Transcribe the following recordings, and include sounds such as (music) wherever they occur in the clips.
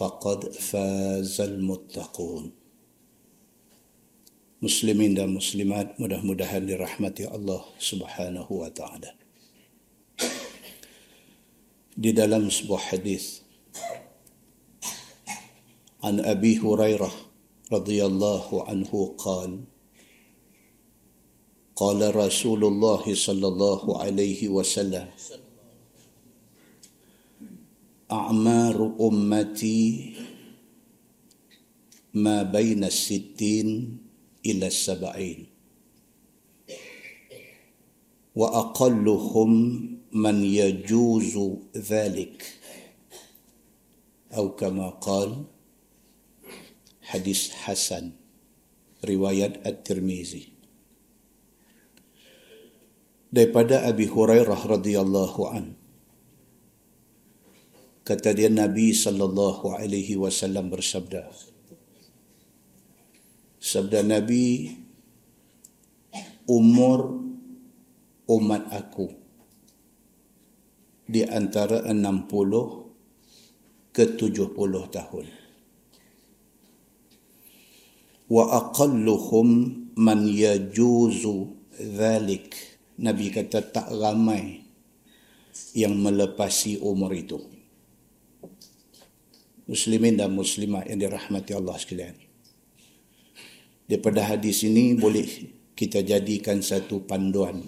faqad fazal muttaqun muslimin dan muslimat mudah-mudahan dirahmati Allah Subhanahu wa taala di dalam sebuah hadis an Abi Hurairah radhiyallahu anhu qala قال رسول الله صلى الله عليه وسلم أعمار أمتي ما بين الستين إلى السبعين. وأقلهم من يجوز ذلك. أو كما قال حديث حسن رواية الترمذي. Daripada Abi Hurairah radhiyallahu anhu kata dia Nabi sallallahu alaihi wasallam bersabda. Sabda Nabi umur umat aku di antara 60 ke 70 tahun. Wa aqalluhum man yajuzu dhalik. Nabi kata tak ramai yang melepasi umur itu muslimin dan muslimat yang dirahmati Allah sekalian. Daripada hadis ini boleh kita jadikan satu panduan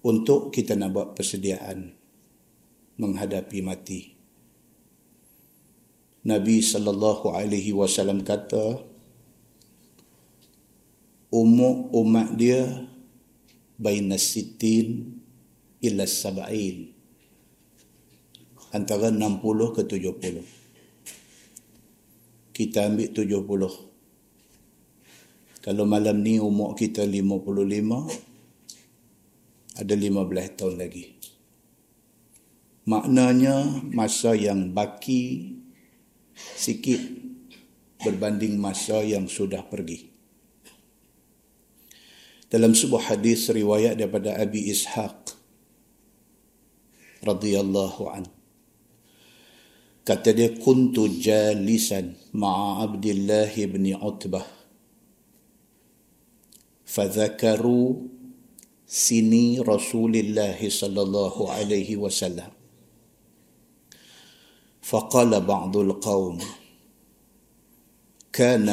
untuk kita nak buat persediaan menghadapi mati. Nabi sallallahu alaihi wasallam kata umur umat dia baina sitin ila sab'in antara 60 ke 70. Kita ambil 70. Kalau malam ni umur kita 55, ada 15 tahun lagi. Maknanya masa yang baki sikit berbanding masa yang sudah pergi. Dalam sebuah hadis riwayat daripada Abi Ishaq radhiyallahu anhu kata dia kuntu jalisan ma'a Abdullah bin Utbah fadzakaru sini Rasulullah sallallahu alaihi wasallam فقال بعض القوم كان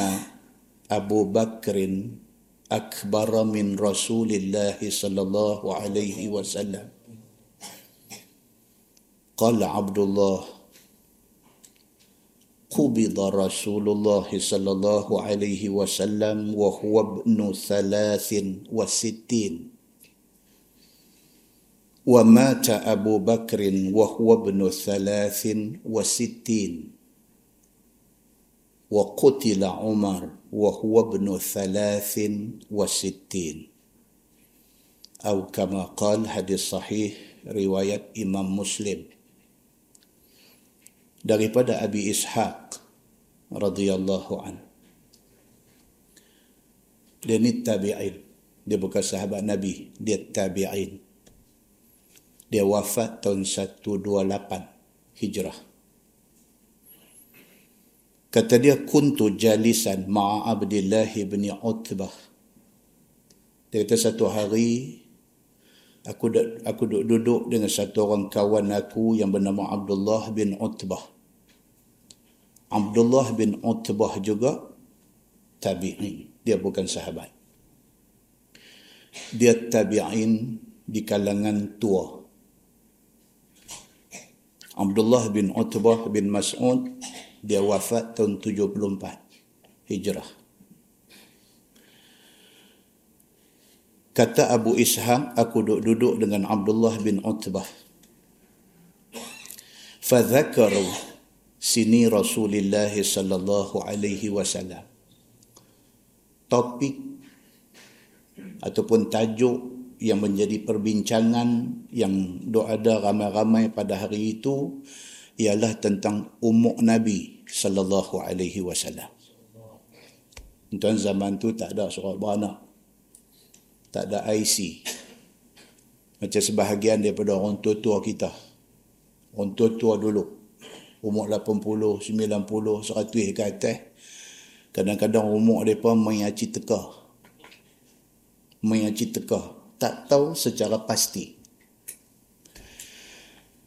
أبو بكر أكبر من رسول الله صلى الله عليه وسلم قال عبد الله قبض رسول الله صلى الله عليه وسلم وهو ابن ثلاث وستين. ومات أبو بكر وهو ابن ثلاث وستين. وقتل عمر وهو ابن ثلاث وستين. أو كما قال حديث صحيح رواية إمام مسلم. Daripada Abi Ishaq radhiyallahu an. Dia ni tabi'in. Dia bukan sahabat Nabi, dia tabi'in. Dia wafat tahun 128 Hijrah. Kata dia kuntu jalisan ma'a Abdullah bin Utbah. Dia kata satu hari Aku aku duduk, duduk dengan satu orang kawan aku yang bernama Abdullah bin Utbah. Abdullah bin Utbah juga tabi'in. Dia bukan sahabat. Dia tabi'in di kalangan tua. Abdullah bin Utbah bin Mas'ud dia wafat tahun 74 Hijrah. Kata Abu Ishaq, aku duduk-duduk dengan Abdullah bin Utbah. Fadzakaru sini Rasulullah sallallahu alaihi wasallam. Topik ataupun tajuk yang menjadi perbincangan yang ada ramai-ramai pada hari itu ialah tentang umuk Nabi sallallahu alaihi wasallam. Tuan zaman tu tak ada surat beranak tak ada IC. Macam sebahagian daripada orang tua-tua kita. Orang tua-tua dulu. Umur 80, 90, 100 ke atas. Kadang-kadang umur mereka mengaci teka. Mengaci teka. Tak tahu secara pasti.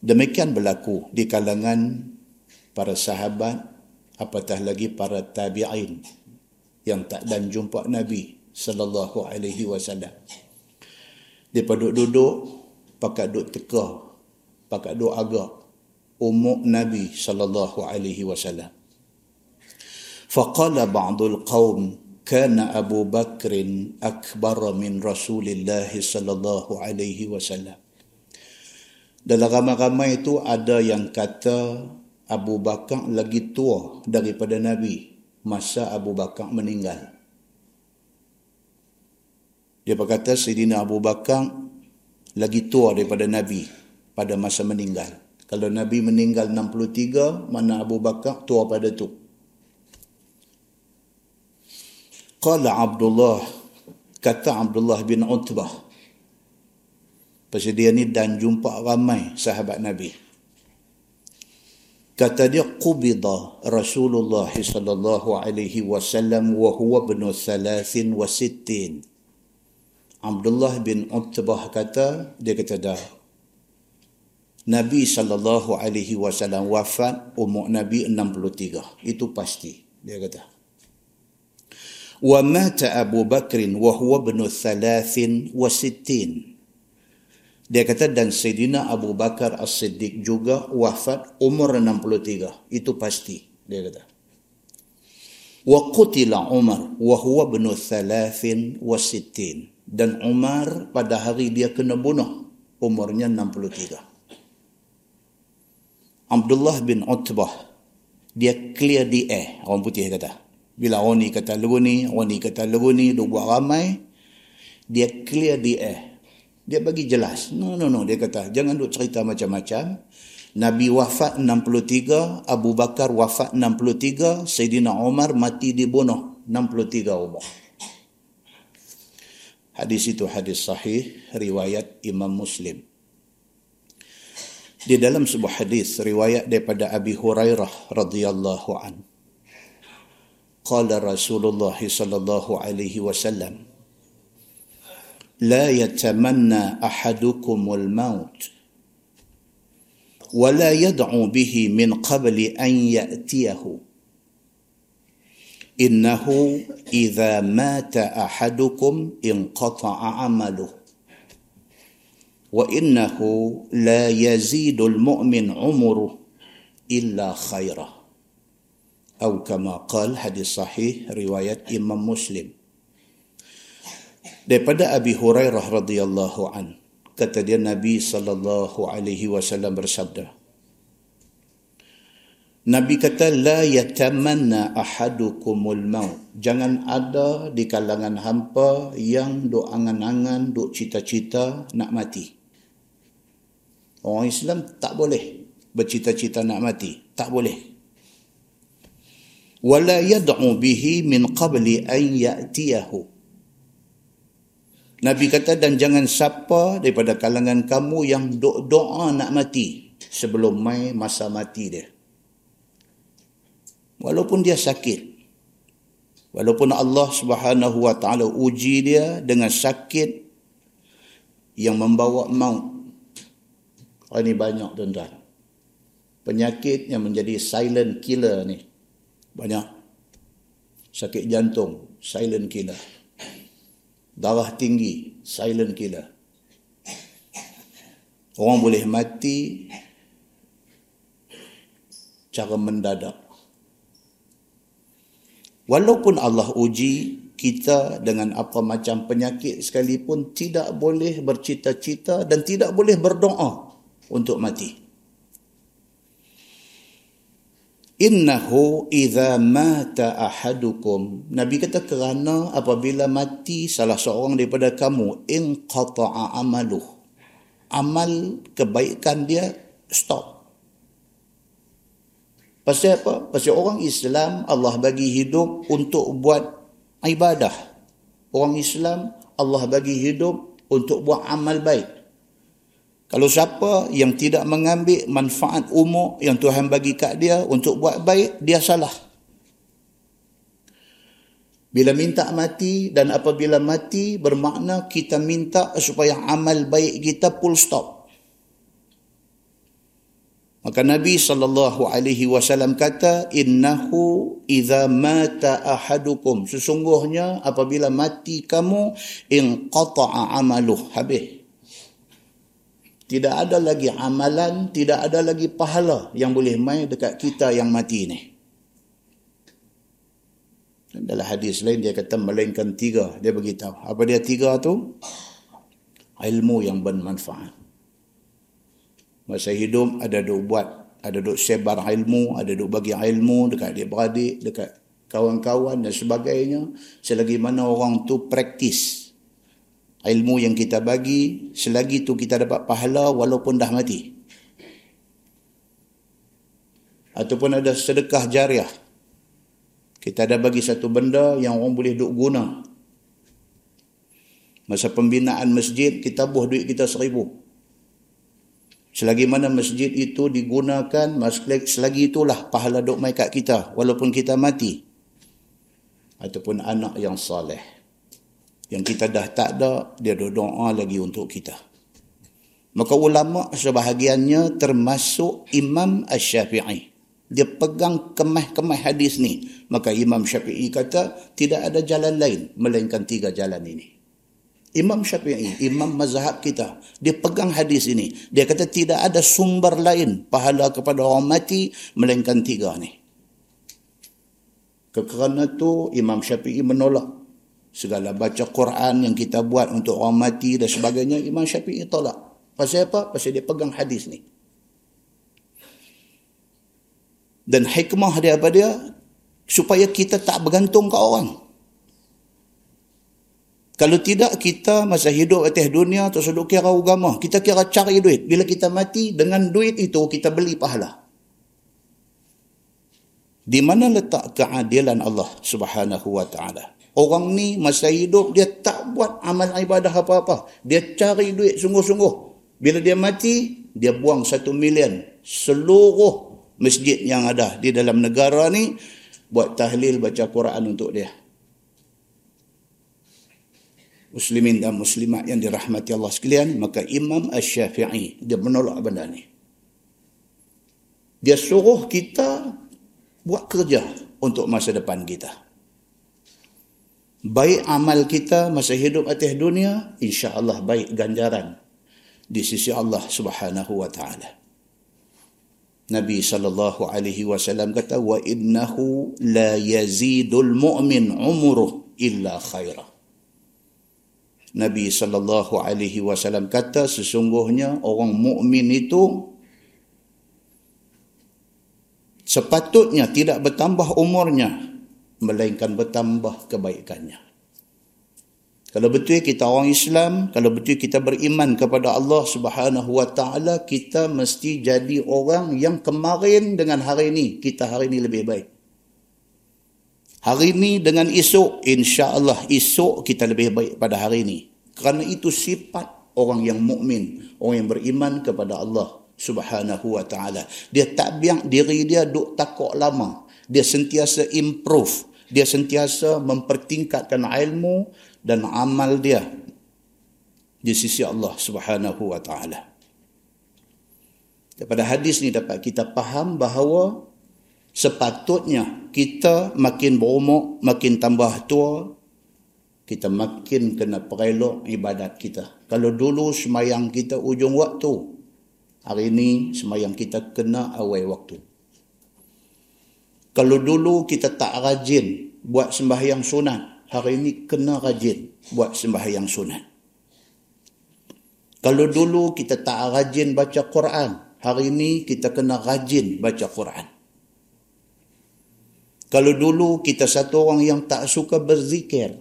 Demikian berlaku di kalangan para sahabat apatah lagi para tabi'in yang tak dan jumpa Nabi sallallahu alaihi wasallam. Dia duduk duduk pakai duduk teka, pakai duduk agak umuk Nabi sallallahu alaihi wasallam. فقال بعض القوم كان أبو بكر أكبر من رسول الله صلى الله عليه وسلم dalam ramai-ramai itu ada yang kata Abu Bakar lagi tua daripada Nabi masa Abu Bakar meninggal. Dia berkata Sayyidina Abu Bakar lagi tua daripada Nabi pada masa meninggal. Kalau Nabi meninggal 63, mana Abu Bakar tua pada tu. Qala Abdullah, kata Abdullah bin Utbah. Pasal dia ni dan jumpa ramai sahabat Nabi. Kata dia qubida Rasulullah sallallahu alaihi wasallam wa huwa ibn 63 Abdullah bin Utbah kata dia kata dah Nabi sallallahu alaihi wasallam wafat umur Nabi 63 itu pasti dia kata. Wa mata Abu Bakr wa huwa ibn 63 dia kata dan Sayyidina Abu Bakar As-Siddiq juga wafat umur 63 itu pasti dia kata. Wa qutila Umar wa huwa ibn 63 dan Umar pada hari dia kena bunuh umurnya 63 Abdullah bin Utbah dia clear the air. Orang putih kata. Bila orang ni kata lagu ni orang ni kata lagu ni dia buat ramai dia clear the air. Dia bagi jelas. No no no. Dia kata jangan duk cerita macam-macam. Nabi wafat 63 Abu Bakar wafat 63 Sayyidina Umar mati dibunuh 63 umur. Hadis itu hadis sahih riwayat Imam Muslim. Di dalam sebuah hadis riwayat daripada Abi Hurairah radhiyallahu an. Qala Rasulullah sallallahu alaihi wasallam لا يتمنى أحدكم الموت ولا يدعو به من قبل أن يأتيه innahu idza mata ahadukum inqata'a amaluh innahu la yazidul mu'min umruh illa khaira atau kama qal hadis sahih riwayat Imam Muslim daripada Abi Hurairah radhiyallahu an kata dia Nabi sallallahu alaihi wasallam bersabda Nabi kata la yatamanna ahadukumul maut. Jangan ada di kalangan hampa yang duk angan-angan, duk cita-cita nak mati. Orang Islam tak boleh bercita-cita nak mati. Tak boleh. Wala yad'u bihi min qabli an ya'tiyahu. Nabi kata dan jangan siapa daripada kalangan kamu yang doa nak mati sebelum mai masa mati dia walaupun dia sakit walaupun Allah Subhanahu wa taala uji dia dengan sakit yang membawa maut. Oh, ini banyak tuan-tuan. Penyakit yang menjadi silent killer ni. Banyak. Sakit jantung, silent killer. Darah tinggi, silent killer. Orang boleh mati cara mendadak. Walaupun Allah uji kita dengan apa macam penyakit sekalipun tidak boleh bercita-cita dan tidak boleh berdoa untuk mati. Innahu idza mata ahadukum Nabi kata kerana apabila mati salah seorang daripada kamu in qata'a amaluh amal kebaikan dia stop Pasal apa? Pasal orang Islam Allah bagi hidup untuk buat ibadah. Orang Islam Allah bagi hidup untuk buat amal baik. Kalau siapa yang tidak mengambil manfaat umur yang Tuhan bagi kat dia untuk buat baik, dia salah. Bila minta mati dan apabila mati bermakna kita minta supaya amal baik kita full stop. Maka Nabi sallallahu alaihi wasallam kata innahu idza mata ahadukum sesungguhnya apabila mati kamu in qata'a amaluh habis tidak ada lagi amalan tidak ada lagi pahala yang boleh mai dekat kita yang mati ni. Dalam hadis lain dia kata melainkan tiga. Dia beritahu. Apa dia tiga tu? Ilmu yang bermanfaat. Masa hidup ada duk buat, ada duk sebar ilmu, ada duk bagi ilmu dekat adik-beradik, dekat kawan-kawan dan sebagainya. Selagi mana orang tu praktis ilmu yang kita bagi, selagi tu kita dapat pahala walaupun dah mati. Ataupun ada sedekah jariah. Kita ada bagi satu benda yang orang boleh duk guna. Masa pembinaan masjid, kita buh duit kita seribu. Selagi mana masjid itu digunakan, selagi itulah pahala duk mai kat kita walaupun kita mati. Ataupun anak yang saleh. Yang kita dah tak ada, dia doa lagi untuk kita. Maka ulama sebahagiannya termasuk Imam Ash-Syafi'i. Dia pegang kemah-kemah hadis ni. Maka Imam Syafi'i kata tidak ada jalan lain melainkan tiga jalan ini. Imam Syafi'i, imam mazhab kita, dia pegang hadis ini. Dia kata tidak ada sumber lain pahala kepada orang mati melainkan tiga ni. Kerana tu Imam Syafi'i menolak segala baca Quran yang kita buat untuk orang mati dan sebagainya. Imam Syafi'i tolak. Pasal apa? Pasal dia pegang hadis ni. Dan hikmah dia apa dia? Supaya kita tak bergantung ke orang. Kalau tidak kita masa hidup atas dunia tu sudah kira agama. Kita kira cari duit. Bila kita mati dengan duit itu kita beli pahala. Di mana letak keadilan Allah subhanahu wa ta'ala? Orang ni masa hidup dia tak buat amal ibadah apa-apa. Dia cari duit sungguh-sungguh. Bila dia mati, dia buang satu million. Seluruh masjid yang ada di dalam negara ni buat tahlil baca Quran untuk dia muslimin dan muslimat yang dirahmati Allah sekalian, maka Imam Ash-Syafi'i dia menolak benda ni. Dia suruh kita buat kerja untuk masa depan kita. Baik amal kita masa hidup atas dunia, insya-Allah baik ganjaran di sisi Allah Subhanahu wa taala. Nabi sallallahu alaihi wasallam kata wa innahu la yazidul mu'min umruh illa khairah. Nabi sallallahu alaihi wasallam kata sesungguhnya orang mukmin itu sepatutnya tidak bertambah umurnya melainkan bertambah kebaikannya. Kalau betul kita orang Islam, kalau betul kita beriman kepada Allah Subhanahu wa taala, kita mesti jadi orang yang kemarin dengan hari ini kita hari ini lebih baik. Hari ini dengan esok, insya Allah esok kita lebih baik pada hari ini. Kerana itu sifat orang yang mukmin, orang yang beriman kepada Allah Subhanahu wa taala. Dia tak biang diri dia duk takut lama. Dia sentiasa improve, dia sentiasa mempertingkatkan ilmu dan amal dia. di sisi Allah Subhanahu wa taala. Daripada hadis ni dapat kita faham bahawa sepatutnya kita makin berumur, makin tambah tua, kita makin kena perelok ibadat kita. Kalau dulu semayang kita ujung waktu, hari ini semayang kita kena awal waktu. Kalau dulu kita tak rajin buat sembahyang sunat, hari ini kena rajin buat sembahyang sunat. Kalau dulu kita tak rajin baca Quran, hari ini kita kena rajin baca Quran. Kalau dulu kita satu orang yang tak suka berzikir,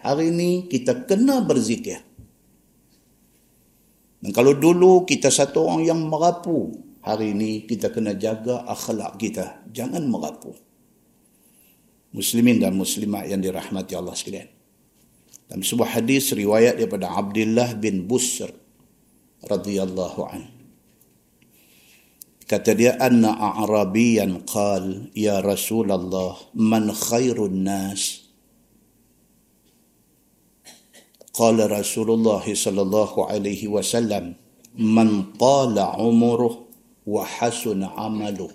hari ini kita kena berzikir. Dan kalau dulu kita satu orang yang merapu, hari ini kita kena jaga akhlak kita. Jangan merapu. Muslimin dan muslimat yang dirahmati Allah sekalian. Dalam sebuah hadis riwayat daripada Abdullah bin Busr radhiyallahu anhu kata dia anna a'rabiyan qal ya rasulullah man khairun nas qala rasulullah sallallahu alaihi wasallam man tala umruh wa hasuna amaluh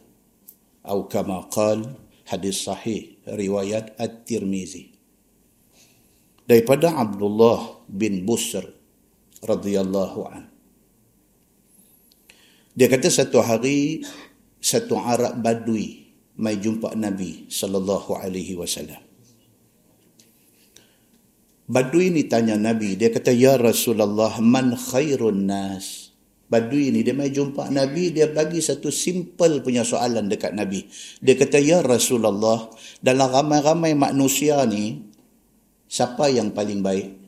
atau kama qal hadis sahih riwayat at-tirmizi daripada Abdullah bin Busr radhiyallahu anhu dia kata satu hari satu Arab Badui mai jumpa Nabi sallallahu alaihi wasallam. Badui ni tanya Nabi, dia kata ya Rasulullah man khairun nas? Badui ni dia mai jumpa Nabi, dia bagi satu simple punya soalan dekat Nabi. Dia kata ya Rasulullah, dalam ramai-ramai manusia ni siapa yang paling baik?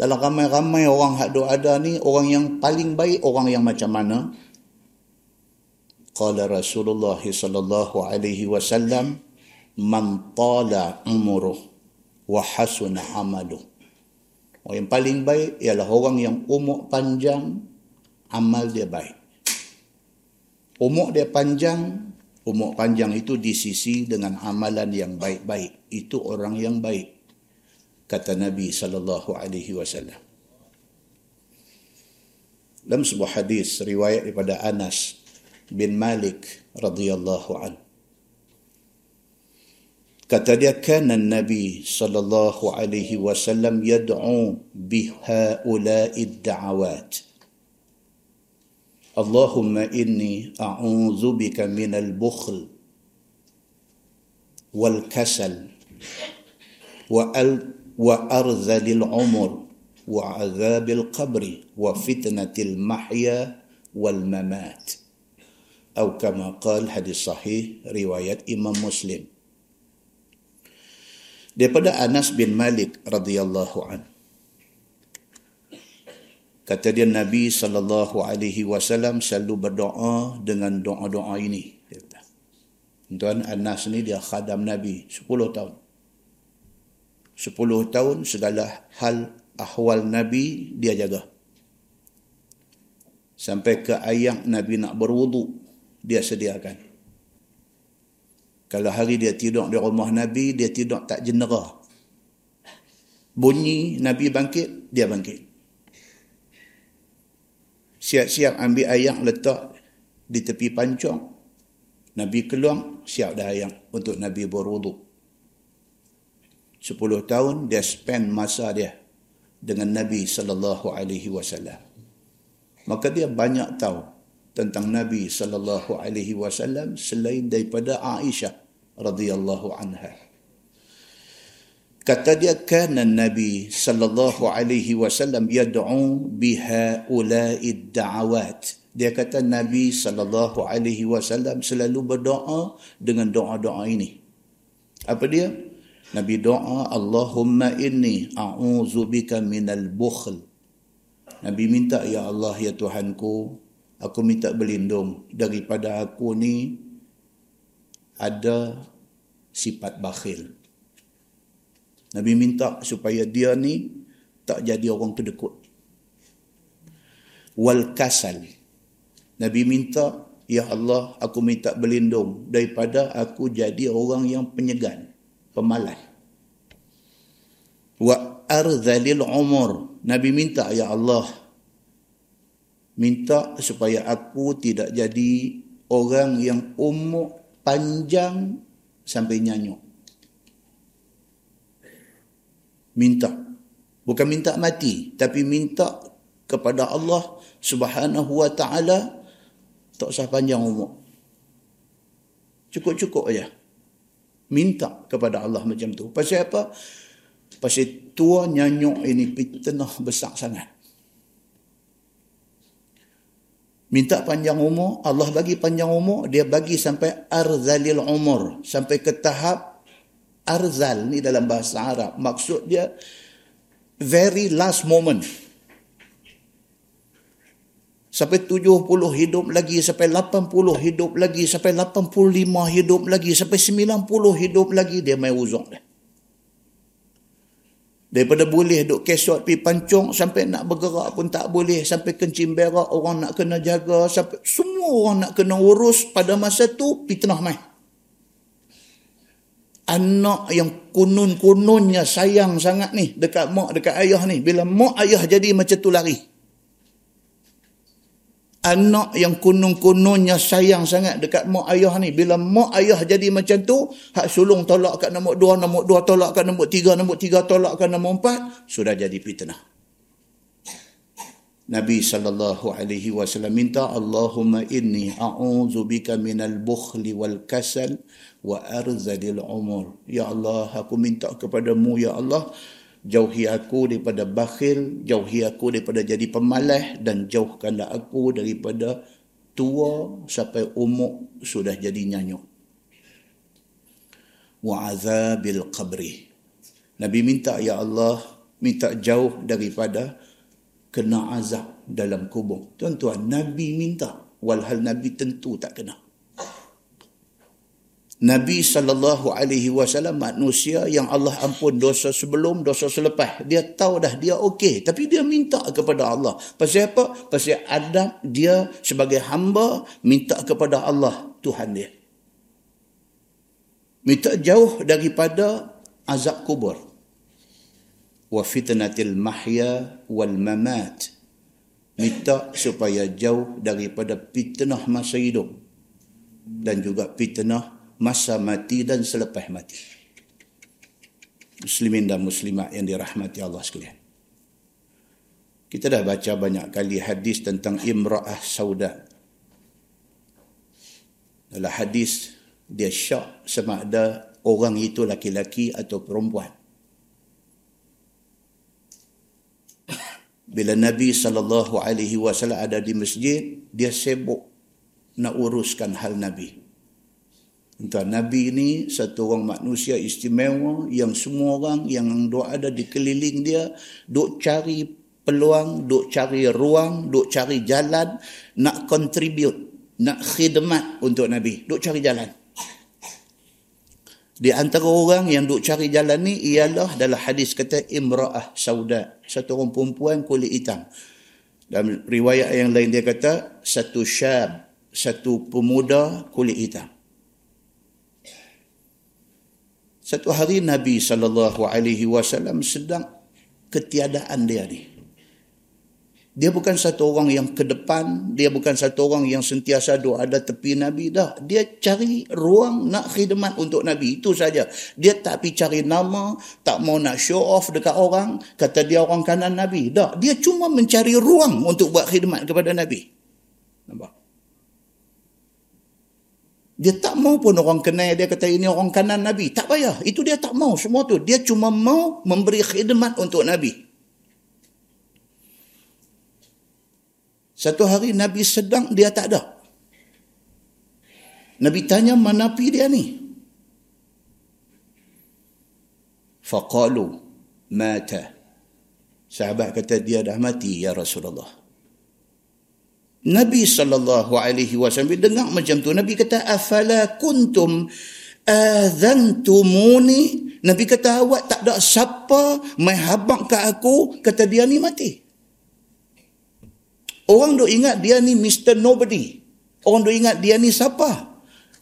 dalam ramai-ramai orang hak ada ni orang yang paling baik orang yang macam mana qala rasulullah sallallahu alaihi wasallam man tala umruh wa hasuna amaluh orang yang paling baik ialah orang yang umur panjang amal dia baik umur dia panjang umur panjang itu di sisi dengan amalan yang baik-baik itu orang yang baik kata Nabi sallallahu alaihi wasallam. Dalam sebuah hadis riwayat daripada Anas bin Malik radhiyallahu an. Katanya kana Nabi sallallahu alaihi wasallam yad'u bihaula'i da'awat. Allahumma inni a'udzu bika min al-bukhl wal kasal wa al wa arzalil umur wa azabil qabr wa fitnatil mahya wal mamat. Atau kama قال hadis sahih riwayat Imam Muslim. Daripada Anas bin Malik radhiyallahu an kata dia Nabi sallallahu alaihi wasallam selalu berdoa dengan doa-doa ini tuan Anas ni dia khadam Nabi 10 tahun 10 tahun segala hal ahwal Nabi dia jaga. Sampai ke ayam Nabi nak berwudu, dia sediakan. Kalau hari dia tidur di rumah Nabi, dia tidur tak jenera. Bunyi Nabi bangkit, dia bangkit. Siap-siap ambil ayam letak di tepi pancong. Nabi keluar, siap dah ayam untuk Nabi berwuduk. 10 tahun dia spend masa dia dengan Nabi sallallahu alaihi wasallam. Maka dia banyak tahu tentang Nabi sallallahu alaihi wasallam selain daripada Aisyah radhiyallahu anha. Kata dia kana Nabi sallallahu alaihi wasallam yad'u biha ula'id da'awat. Dia kata Nabi sallallahu alaihi wasallam selalu berdoa dengan doa-doa ini. Apa dia? Nabi doa Allahumma inni a'udzu bika minal bukhl. Nabi minta ya Allah ya Tuhanku, aku minta berlindung daripada aku ni ada sifat bakhil. Nabi minta supaya dia ni tak jadi orang kedekut. Wal kasal. Nabi minta, Ya Allah, aku minta berlindung daripada aku jadi orang yang penyegan pemalas wa arzalil umur. Nabi minta, Ya Allah, minta supaya aku tidak jadi orang yang umur panjang sampai nyanyuk. Minta. Bukan minta mati, tapi minta kepada Allah subhanahu wa ta'ala tak usah panjang umur. Cukup-cukup aja. Minta kepada Allah macam tu. Pasal apa? Pasal tua nyanyuk ini fitnah besar sangat. Minta panjang umur, Allah bagi panjang umur, dia bagi sampai arzalil umur. Sampai ke tahap arzal ni dalam bahasa Arab. Maksud dia very last moment. Sampai 70 hidup lagi, sampai 80 hidup lagi, sampai 85 hidup lagi, sampai 90 hidup lagi, dia main uzuk dia. Daripada boleh duk kesot pi pancung sampai nak bergerak pun tak boleh. Sampai kencing berak orang nak kena jaga. Sampai semua orang nak kena urus pada masa tu pi tengah main. Anak yang kunun-kununnya sayang sangat ni dekat mak, dekat ayah ni. Bila mak ayah jadi macam tu lari anak yang kunung-kunungnya sayang sangat dekat mak ayah ni. Bila mak ayah jadi macam tu, hak sulung tolak kat nombor dua, nombor dua tolak kat nombor tiga, nombor tiga tolak kat nombor empat, sudah jadi fitnah. Nabi sallallahu alaihi wasallam minta Allahumma inni a'udzu bika minal bukhli wal kasal wa arzalil umur. Ya Allah, aku minta kepadamu ya Allah jauhi aku daripada bakhil, jauhi aku daripada jadi pemalas dan jauhkanlah aku daripada tua sampai umur sudah jadi nyanyuk. Wa azabil qabri. Nabi minta ya Allah minta jauh daripada kena azab dalam kubur. Tuan-tuan, Nabi minta walhal Nabi tentu tak kena. Nabi sallallahu alaihi wasallam manusia yang Allah ampun dosa sebelum dosa selepas. Dia tahu dah dia okey tapi dia minta kepada Allah. Pasal apa? Pasal Adam dia sebagai hamba minta kepada Allah Tuhan dia. Minta jauh daripada azab kubur. Wa fitnatil mahya wal mamat. Minta supaya jauh daripada fitnah masa hidup dan juga fitnah masa mati dan selepas mati. Muslimin dan muslimat yang dirahmati Allah sekalian. Kita dah baca banyak kali hadis tentang imra'ah sauda. Dalam hadis, dia syak sama ada orang itu laki-laki atau perempuan. Bila Nabi SAW ada di masjid, dia sibuk nak uruskan hal Nabi. Tuan Nabi ini satu orang manusia istimewa yang semua orang yang duk ada di keliling dia duk cari peluang, duk cari ruang, duk cari jalan nak contribute, nak khidmat untuk Nabi. Duk cari jalan. Di antara orang yang duk cari jalan ni ialah dalam hadis kata imra'ah sauda, satu orang perempuan kulit hitam. Dalam riwayat yang lain dia kata satu syab, satu pemuda kulit hitam. Satu hari Nabi sallallahu alaihi wasallam sedang ketiadaan dia ni. Dia bukan satu orang yang ke depan, dia bukan satu orang yang sentiasa doa ada tepi Nabi dah. Dia cari ruang nak khidmat untuk Nabi itu saja. Dia tak pi cari nama, tak mau nak show off dekat orang, kata dia orang kanan Nabi. Dah, dia cuma mencari ruang untuk buat khidmat kepada Nabi. Nampak? Dia tak mau pun orang kenal dia kata ini orang kanan Nabi. Tak payah. Itu dia tak mau semua tu. Dia cuma mau memberi khidmat untuk Nabi. Satu hari Nabi sedang, dia tak ada. Nabi tanya, mana pi dia ni? Faqalu, mata. Sahabat kata, dia dah mati, ya Rasulullah. Nabi sallallahu alaihi wasallam dengar macam tu Nabi kata afala kuntum adzantumuni Nabi kata awak tak ada siapa mai habaq kat aku kata dia ni mati Orang duk ingat dia ni Mr. Nobody Orang duk ingat dia ni siapa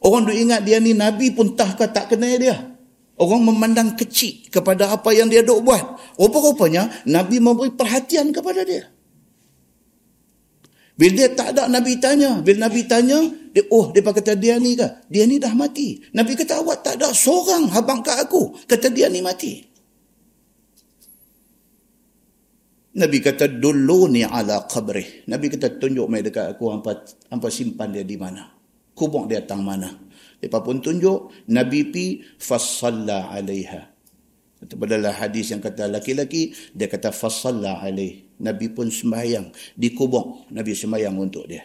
Orang duk ingat dia ni Nabi pun tak tak kenal dia Orang memandang kecil kepada apa yang dia duk buat. Rupa-rupanya Nabi memberi perhatian kepada dia. Bila dia tak ada Nabi tanya. Bila Nabi tanya, dia, oh dia kata dia ni ke? Dia ni dah mati. Nabi kata awak tak ada seorang habang kat aku. Kata dia ni mati. Nabi kata dulu ni ala qabrih. Nabi kata tunjuk mai dekat aku hampa, hampa simpan dia di mana. Kubur dia tang mana. Lepas pun tunjuk, Nabi pi fasalla alaiha. Itu adalah hadis yang kata laki-laki, dia kata fasalla alaih. Nabi pun sembahyang di kubur. Nabi sembahyang untuk dia.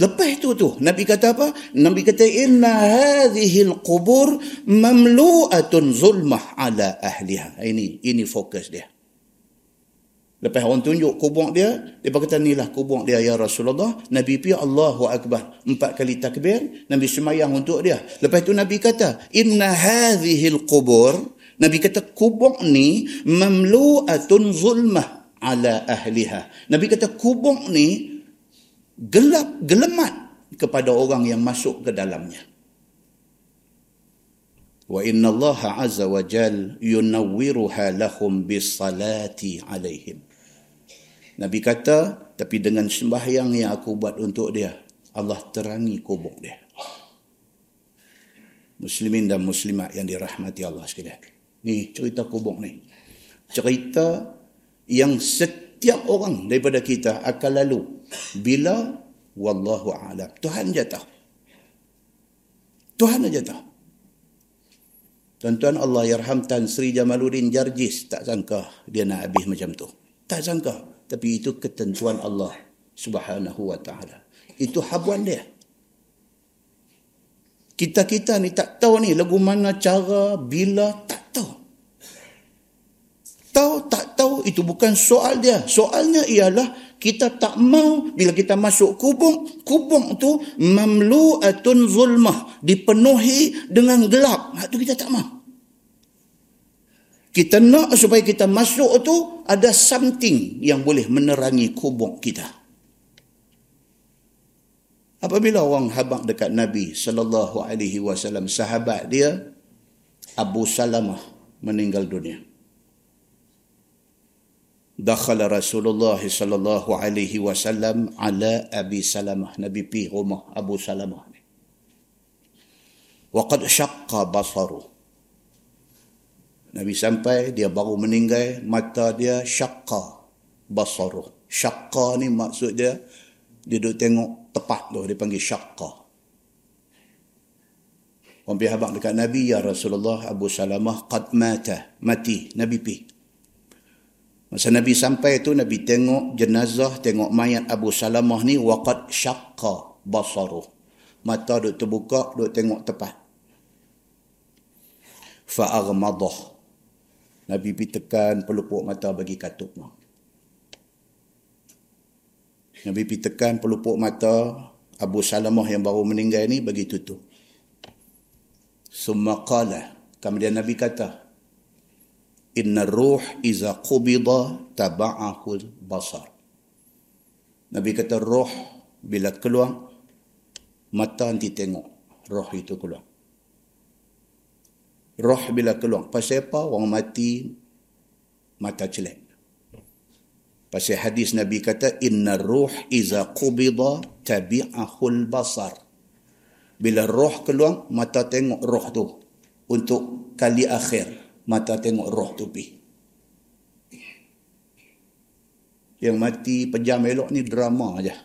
Lepas tu tu Nabi kata apa? Nabi kata inna hadhihi al-qubur mamlu'atun zulmah ala ahliha. Ini ini fokus dia. Lepas orang tunjuk kubur dia, dia kata inilah kubur dia ya Rasulullah. Nabi pi Allahu akbar. Empat kali takbir, Nabi semayang untuk dia. Lepas tu Nabi kata, inna hadhihi al-qubur Nabi kata kubur ni mamlu'atun zulmah ala ahliha. Nabi kata kubur ni gelap gelemat kepada orang yang masuk ke dalamnya wa inna Allah azza wa jal yunawwiruha lahum bisalati alaihim Nabi kata tapi dengan sembahyang yang aku buat untuk dia Allah terangi kubur dia Muslimin dan muslimat yang dirahmati Allah sekalian. Ni cerita kubur ni. Cerita yang setiap orang daripada kita akan lalu bila wallahu a'lam. Tuhan je tahu. Tuhan aja tahu. Tuan-tuan Allah yarham Tan Sri Jamaluddin Jarjis tak sangka dia nak habis macam tu. Tak sangka. Tapi itu ketentuan Allah subhanahu wa ta'ala. Itu habuan dia. Kita-kita ni tak tahu ni lagu mana cara, bila, tak tahu. Tahu, tak tahu, itu bukan soal dia. Soalnya ialah kita tak mau bila kita masuk kubur, kubur tu mamlu'atun zulmah, dipenuhi dengan gelap. Itu kita tak mau. Kita nak supaya kita masuk tu ada something yang boleh menerangi kubur kita. Apabila orang habaq dekat Nabi sallallahu alaihi wasallam sahabat dia Abu Salamah meninggal dunia. Dakhala Rasulullah sallallahu alaihi wasallam ala Abi Salamah. Nabi pi rumah Abu Salamah ni. Wa qad shaqqa basaru Nabi sampai dia baru meninggal mata dia syaqqa basaru syaqqa ni maksud dia dia duduk tengok tepat tu dia panggil syaqqa Orang pihak dekat Nabi ya Rasulullah Abu Salamah qad mata mati Nabi pi Masa Nabi sampai tu Nabi tengok jenazah, tengok mayat Abu Salamah ni waqad syaqqa basaruh. Mata duk terbuka, duk tengok tepat. Fa'aghmadah. Nabi pergi tekan pelupuk mata bagi katup. Nabi pergi tekan pelupuk mata Abu Salamah yang baru meninggal ni bagi tutup. Summa qala. Kemudian Nabi kata, inna ruh iza qubida taba'ahul basar. Nabi kata roh bila keluar mata nanti tengok roh itu keluar. Roh bila keluar pasal apa orang mati mata celek. Pasal hadis Nabi kata inna ruh iza qubida tabi'ahul basar. Bila roh keluar mata tengok roh tu untuk kali akhir mata tengok roh tu pi. Yang mati pejam elok ni drama aja.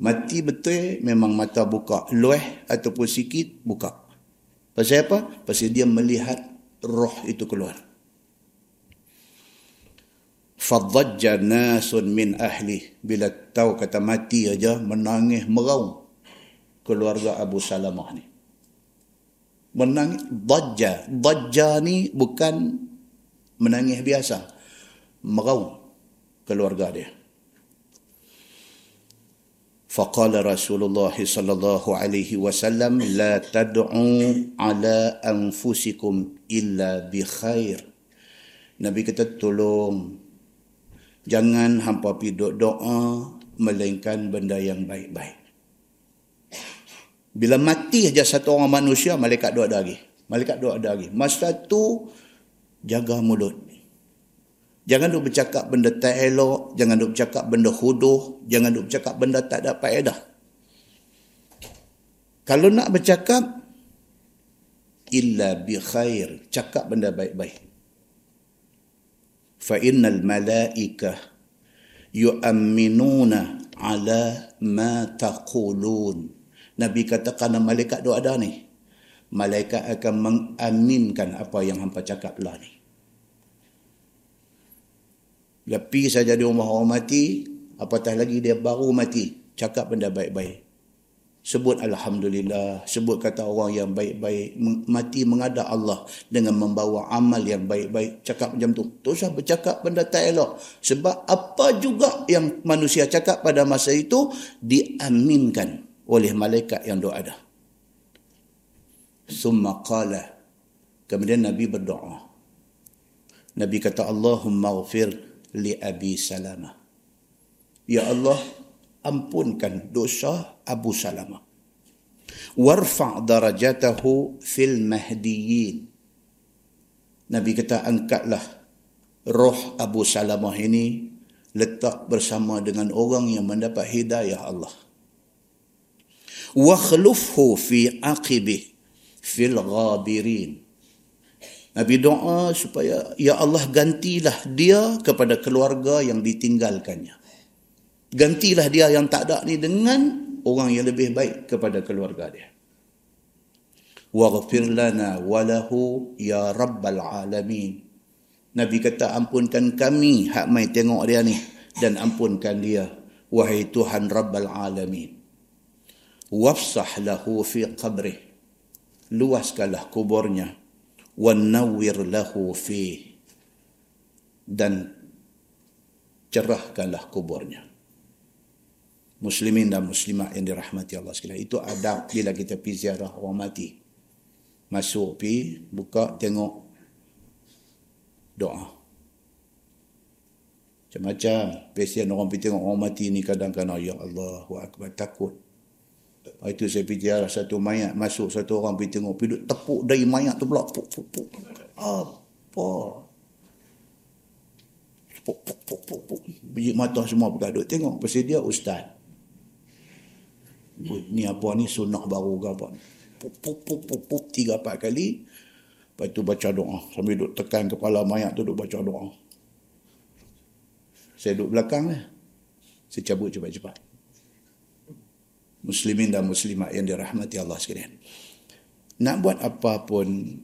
Mati betul memang mata buka. Lueh ataupun sikit buka. Pasal apa? Pasal dia melihat roh itu keluar. Fadzajja nasun min ahli. Bila tahu kata mati aja menangis meraung keluarga Abu Salamah ni menangis dajja dajja ni bukan menangis biasa meraung keluarga dia فقال رسول الله صلى الله عليه وسلم لا تدعوا على أنفسكم إلا بخير Nabi kata tolong jangan hampa pergi doa melainkan benda yang baik-baik Bila mati aja satu orang manusia, malaikat dua ada lagi. Malaikat dua ada lagi. Masa tu, jaga mulut. Jangan duk bercakap benda tak elok, jangan duk bercakap benda huduh, jangan duk bercakap benda tak ada faedah. Kalau nak bercakap, illa bi khair. Cakap benda baik-baik. Fa innal malaikah yu'amminuna ala ma taqulun. Nabi kata kerana malaikat doa ada ni. Malaikat akan mengaminkan apa yang hampa cakap lah ni. Lepi saja di rumah orang mati, apatah lagi dia baru mati. Cakap benda baik-baik. Sebut Alhamdulillah, sebut kata orang yang baik-baik, mati mengadak Allah dengan membawa amal yang baik-baik. Cakap macam tu. Tak usah bercakap benda tak elok. Sebab apa juga yang manusia cakap pada masa itu, diaminkan oleh malaikat yang doa ada. Summa qala. Kemudian Nabi berdoa. Nabi kata Allahumma ghafir li Abi Salamah. Ya Allah, ampunkan dosa Abu Salamah. Warfa' darajatahu fil mahdiyin. Nabi kata angkatlah roh Abu Salamah ini letak bersama dengan orang yang mendapat hidayah Allah wa khlufhu fi aqibih fil ghabirin Nabi doa supaya ya Allah gantilah dia kepada keluarga yang ditinggalkannya. Gantilah dia yang tak ada ni dengan orang yang lebih baik kepada keluarga dia. Waghfir lana walahu ya rabbal alamin. Nabi kata ampunkan kami hak mai tengok dia ni dan ampunkan dia wahai Tuhan rabbal alamin. Wafsah lahu fi qabrih. Luaskanlah kuburnya wanawwir lahu fi dan cerahkanlah kuburnya. Muslimin dan muslimat yang dirahmati Allah sekalian. Itu adab bila kita pergi ziarah orang mati. Masuk pi buka tengok. Doa. Macam-macam. Pesian orang pergi tengok orang mati ni kadang-kadang ya Allah akbar takut itu saya pergi arah satu mayat masuk satu orang pergi tengok pergi tepuk dari mayat tu pula puk puk puk. Apa? Puk puk puk puk puk. Biji mata semua bergadut tengok pasal dia ustaz. Ni apa ni sunnah baru ke apa puk puk puk puk puk tiga empat kali. Lepas tu baca doa sambil duduk tekan kepala mayat tu duduk baca doa. Saya duduk belakang lah. Saya cabut cepat-cepat muslimin dan muslimat yang dirahmati Allah sekalian. Nak buat apa pun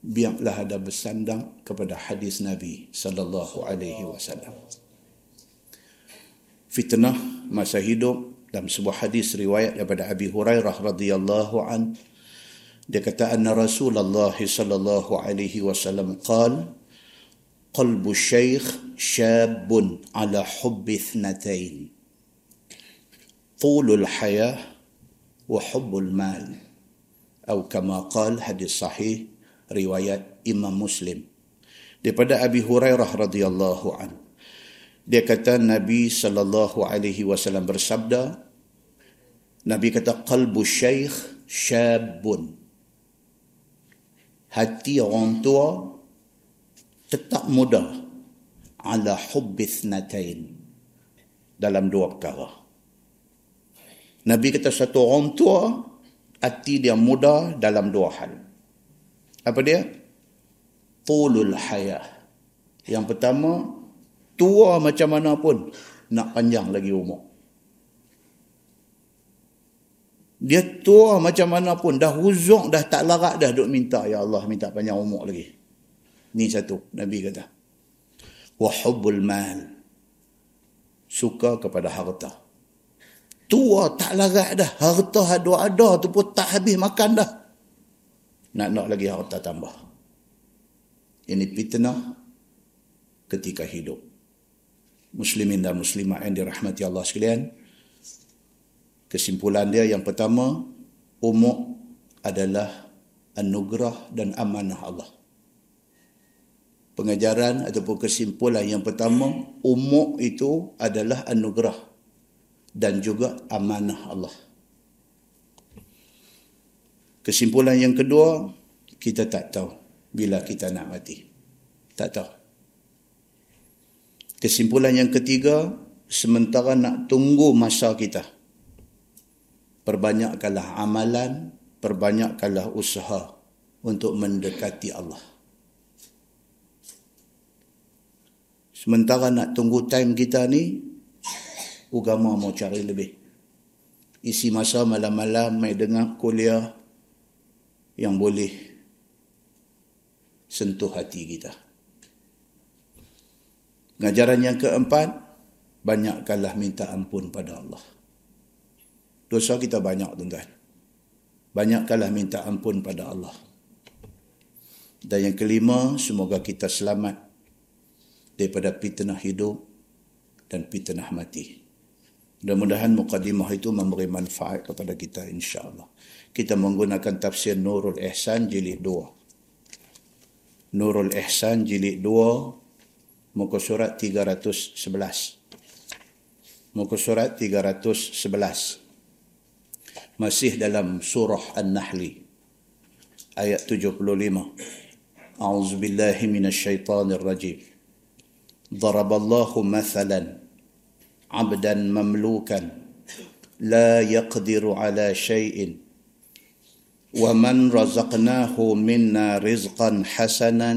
biarlah ada bersandang kepada hadis Nabi sallallahu alaihi wasallam. Fitnah masa hidup dalam sebuah hadis riwayat daripada Abi Hurairah radhiyallahu an dia kata anna Rasulullah sallallahu alaihi wasallam qala qalbu syekh syabun ala hubbi ithnatain طول الحياة وحب المال أو كما قال حديث صحيح رواية إمام مسلم daripada Abi Hurairah radhiyallahu an dia kata Nabi sallallahu alaihi wasallam bersabda Nabi kata qalbu syekh syabun hati orang tua tetap muda ala hubbi thnatain dalam dua perkara Nabi kata satu orang tua, hati dia muda dalam dua hal. Apa dia? Tulul hayah. Yang pertama, tua macam mana pun, nak panjang lagi umur. Dia tua macam mana pun, dah huzuk, dah tak larat dah duk minta, Ya Allah minta panjang umur lagi. Ni satu, Nabi kata. Wahubbul mal. Suka kepada harta tua tak larat dah. Harta ada-ada tu pun tak habis makan dah. Nak-nak lagi harta tambah. Ini fitnah ketika hidup. Muslimin dan muslimat yang dirahmati Allah sekalian. Kesimpulan dia yang pertama, umur adalah anugerah dan amanah Allah. Pengajaran ataupun kesimpulan yang pertama, umur itu adalah anugerah dan juga amanah Allah. Kesimpulan yang kedua, kita tak tahu bila kita nak mati. Tak tahu. Kesimpulan yang ketiga, sementara nak tunggu masa kita, perbanyakkanlah amalan, perbanyakkanlah usaha untuk mendekati Allah. Sementara nak tunggu time kita ni, agama mau cari lebih. Isi masa malam-malam mai dengar kuliah yang boleh sentuh hati kita. Ngajaran yang keempat, banyakkanlah minta ampun pada Allah. Dosa kita banyak tuan-tuan. Banyakkanlah minta ampun pada Allah. Dan yang kelima, semoga kita selamat daripada fitnah hidup dan fitnah mati. Mudah-mudahan mukadimah itu memberi manfaat kepada kita insya Allah. Kita menggunakan tafsir Nurul Ihsan jilid 2. Nurul Ihsan jilid 2 muka surat 311. Muka surat 311. Masih dalam surah An-Nahli ayat 75. A'udzubillahi minasyaitonirrajim. Darab Allahu mathalan عبدا مملوكا لا يقدر على شيء ومن رزقناه منا رزقا حسنا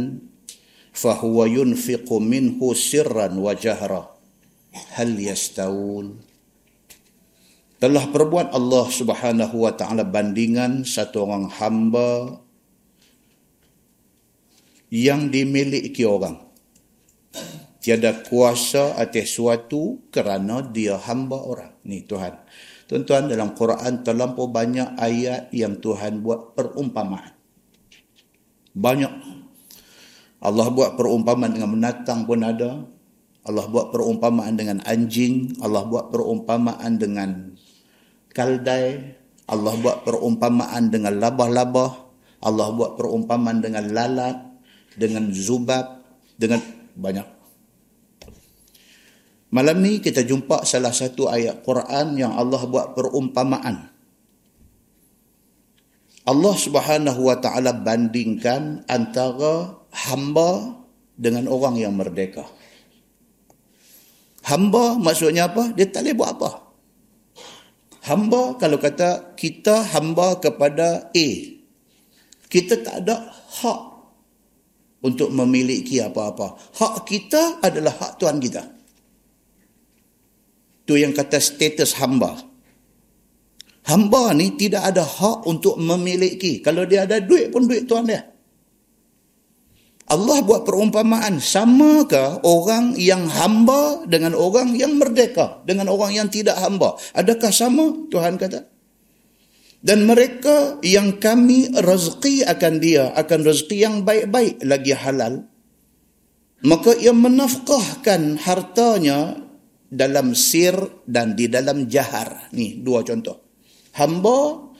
فهو ينفق منه سرا وجهرا هل يستوون telah perbuat Allah Subhanahu wa taala bandingan satu orang hamba yang dimiliki orang tiada kuasa atas suatu kerana dia hamba orang. Ni Tuhan. Tuan-tuan dalam Quran terlampau banyak ayat yang Tuhan buat perumpamaan. Banyak. Allah buat perumpamaan dengan menatang pun ada. Allah buat perumpamaan dengan anjing. Allah buat perumpamaan dengan kaldai. Allah buat perumpamaan dengan labah-labah. Allah buat perumpamaan dengan lalat. Dengan zubab. Dengan banyak. Malam ni kita jumpa salah satu ayat Quran yang Allah buat perumpamaan. Allah Subhanahu wa taala bandingkan antara hamba dengan orang yang merdeka. Hamba maksudnya apa? Dia tak boleh buat apa. Hamba kalau kata kita hamba kepada A. Kita tak ada hak untuk memiliki apa-apa. Hak kita adalah hak Tuhan kita. Tu yang kata status hamba. Hamba ni tidak ada hak untuk memiliki. Kalau dia ada duit pun duit tuan dia. Allah buat perumpamaan. Samakah orang yang hamba dengan orang yang merdeka? Dengan orang yang tidak hamba? Adakah sama? Tuhan kata. Dan mereka yang kami rezeki akan dia. Akan rezeki yang baik-baik lagi halal. Maka ia menafkahkan hartanya dalam sir dan di dalam jahar. Ni dua contoh. Hamba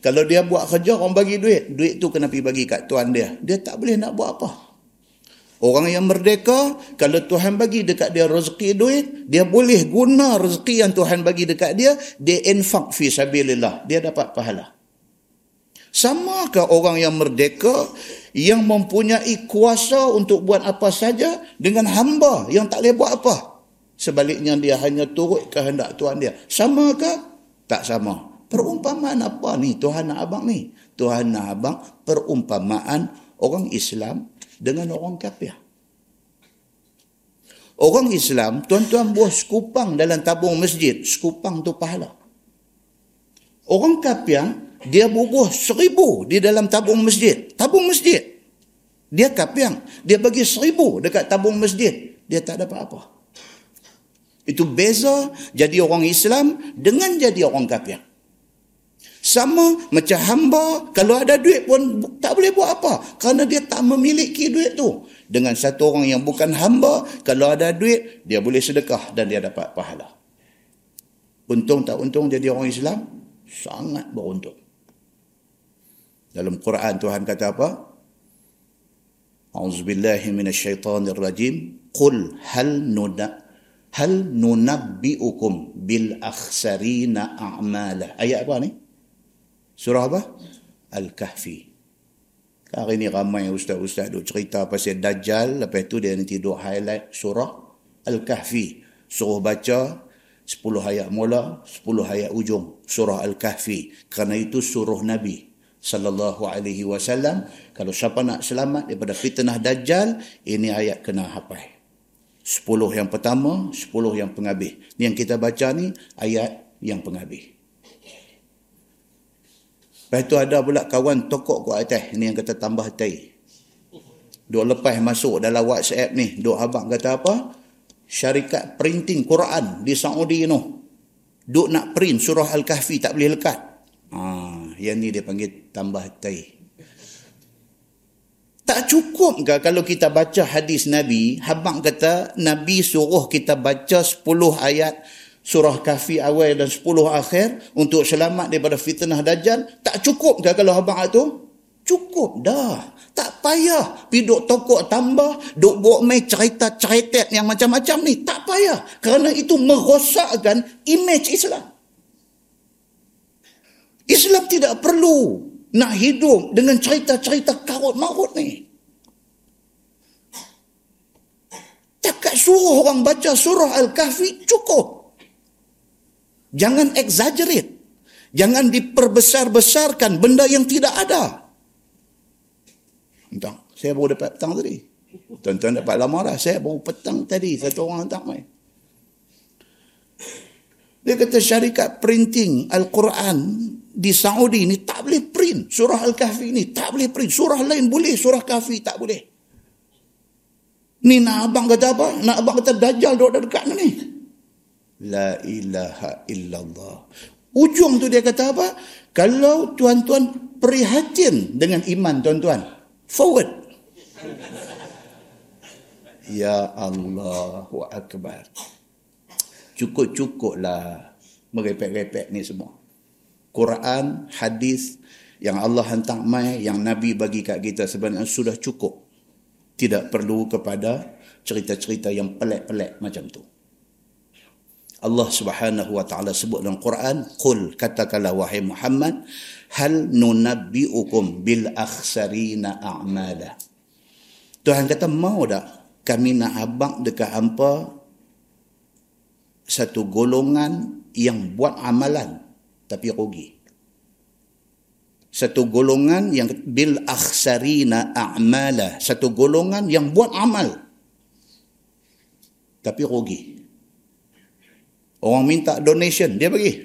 kalau dia buat kerja orang bagi duit, duit tu kena pergi bagi kat tuan dia. Dia tak boleh nak buat apa. Orang yang merdeka, kalau Tuhan bagi dekat dia rezeki duit, dia boleh guna rezeki yang Tuhan bagi dekat dia, dia infak fi sabilillah. Dia dapat pahala. Samakah orang yang merdeka yang mempunyai kuasa untuk buat apa saja dengan hamba yang tak boleh buat apa? Sebaliknya dia hanya turut kehendak Tuhan dia. Sama ke? Tak sama. Perumpamaan apa ni Tuhan nak abang ni? Tuhan nak abang perumpamaan orang Islam dengan orang kafir. Orang Islam, tuan-tuan buah sekupang dalam tabung masjid. Sekupang tu pahala. Orang kafir, dia bubuh seribu di dalam tabung masjid. Tabung masjid. Dia kapiang. Dia bagi seribu dekat tabung masjid. Dia tak dapat apa. Itu beza jadi orang Islam dengan jadi orang kafir. Sama macam hamba kalau ada duit pun tak boleh buat apa. Kerana dia tak memiliki duit tu. Dengan satu orang yang bukan hamba, kalau ada duit, dia boleh sedekah dan dia dapat pahala. Untung tak untung jadi orang Islam? Sangat beruntung. Dalam Quran Tuhan kata apa? A'udzubillahi minasyaitonirrajim. Qul hal nuda hal nunabbiukum bil akhsarina a'mala ayat apa ni surah apa Al-Kahfi. Hari ni ramai ustaz-ustaz duk cerita pasal Dajjal. Lepas tu dia nanti duk highlight surah Al-Kahfi. Suruh baca 10 ayat mula, 10 ayat ujung surah Al-Kahfi. Kerana itu suruh Nabi sallallahu alaihi wasallam kalau siapa nak selamat daripada fitnah dajjal ini ayat kena hafal 10 yang pertama 10 yang penghabis ni yang kita baca ni ayat yang penghabis Lepas tu ada pula kawan tokok kat atas. Ni yang kata tambah tai. Duk lepas masuk dalam WhatsApp ni. Duk abang kata apa? Syarikat printing Quran di Saudi tu. Duk nak print surah Al-Kahfi tak boleh lekat. Ha, yang ni dia panggil tambah tai. Tak cukup ke kalau kita baca hadis Nabi, habang kata Nabi suruh kita baca 10 ayat surah kafi awal dan sepuluh akhir untuk selamat daripada fitnah dajjal? Tak cukup ke kalau abang tu cukup dah. Tak payah. Pergi duk tokok tambah duk buat main cerita-cerita yang macam-macam ni. Tak payah. Kerana itu merosakkan image Islam. Islam tidak perlu nak hidup dengan cerita-cerita karut-marut ni Takat suruh orang baca surah Al-Kahfi cukup. Jangan exaggerate. Jangan diperbesar-besarkan benda yang tidak ada. Entah, saya baru dapat petang tadi. Tuan-tuan dapat lama dah. Saya baru petang tadi. Satu orang hantar mai. Dia kata syarikat printing Al-Quran di Saudi ni tak boleh print. Surah Al-Kahfi ni tak boleh print. Surah lain boleh, surah Kahfi tak boleh. Ni nak abang kata apa? Nak abang kata Dajjal duduk dekat ni. La ilaha illallah. Ujung tu dia kata apa? Kalau tuan-tuan prihatin dengan iman tuan-tuan, forward. Ya Allah Akbar. Cukup-cukuplah merepek-repek ni semua. Quran, hadis yang Allah hantar mai, yang Nabi bagi kat kita sebenarnya sudah cukup. Tidak perlu kepada cerita-cerita yang pelik-pelik macam tu. Allah Subhanahu wa taala sebut dalam Quran, "Qul katakanlah wahai Muhammad, hal nunabbiukum bil akhsarina a'mala." Tuhan kata, "Mau tak kami nak abang dekat hampa satu golongan yang buat amalan tapi rugi?" Satu golongan yang bil akhsarina a'mala, satu golongan yang buat amal tapi rugi. Orang minta donation, dia bagi.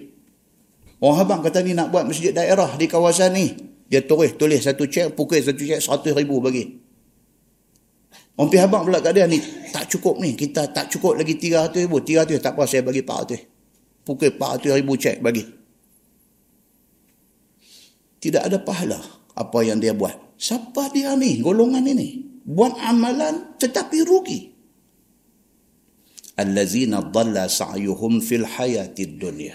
Orang abang kata ni nak buat masjid daerah di kawasan ni. Dia tulis, tulis satu cek, pukul satu cek, satu ribu bagi. Orang pihak abang pula kat dia ni, tak cukup ni. Kita tak cukup lagi tiga ratus ribu. Tiga ratus, tak apa saya bagi empat ratus. Pukul empat ratus ribu cek bagi. Tidak ada pahala apa yang dia buat. Siapa dia ni, golongan ini? Buat amalan tetapi rugi. Allazina dhalla sa'yuhum fil hayatid dunya.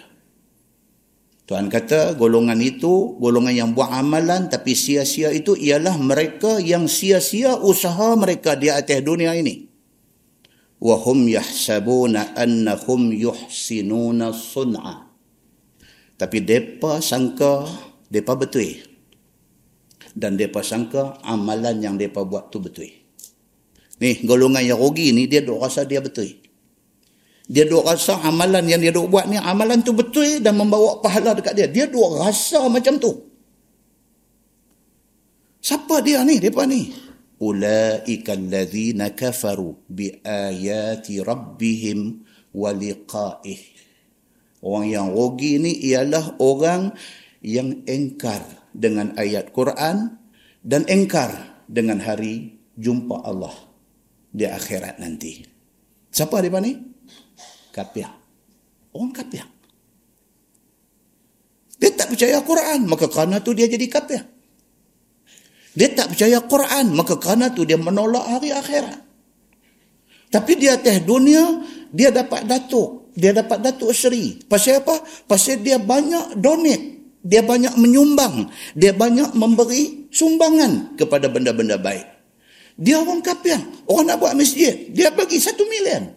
Tuhan kata golongan itu golongan yang buat amalan tapi sia-sia itu ialah mereka yang sia-sia usaha mereka di atas dunia ini. Wa hum yahsabuna annahum yuhsinuna sun'a. Tapi depa sangka depa betul. Dan depa sangka amalan yang depa buat tu betul. Ni golongan yang rugi ni dia dok rasa dia betul. Dia duk rasa amalan yang dia duk buat ni amalan tu betul dan membawa pahala dekat dia. Dia duk rasa macam tu. Siapa dia ni depa ni? Ulaika allazina kafaru bi ayati rabbihim wa liqa'ih. Orang yang rugi ni ialah orang yang engkar dengan ayat Quran dan engkar dengan hari jumpa Allah di akhirat nanti siapa depa ni kafir. Orang kafir. Dia tak percaya Quran, maka kerana tu dia jadi kafir. Dia tak percaya Quran, maka kerana tu dia menolak hari akhirat. Tapi di atas dunia, dia dapat datuk. Dia dapat datuk seri. Pasal apa? Pasal dia banyak donate. Dia banyak menyumbang. Dia banyak memberi sumbangan kepada benda-benda baik. Dia orang kafir. Orang nak buat masjid. Dia bagi satu milion.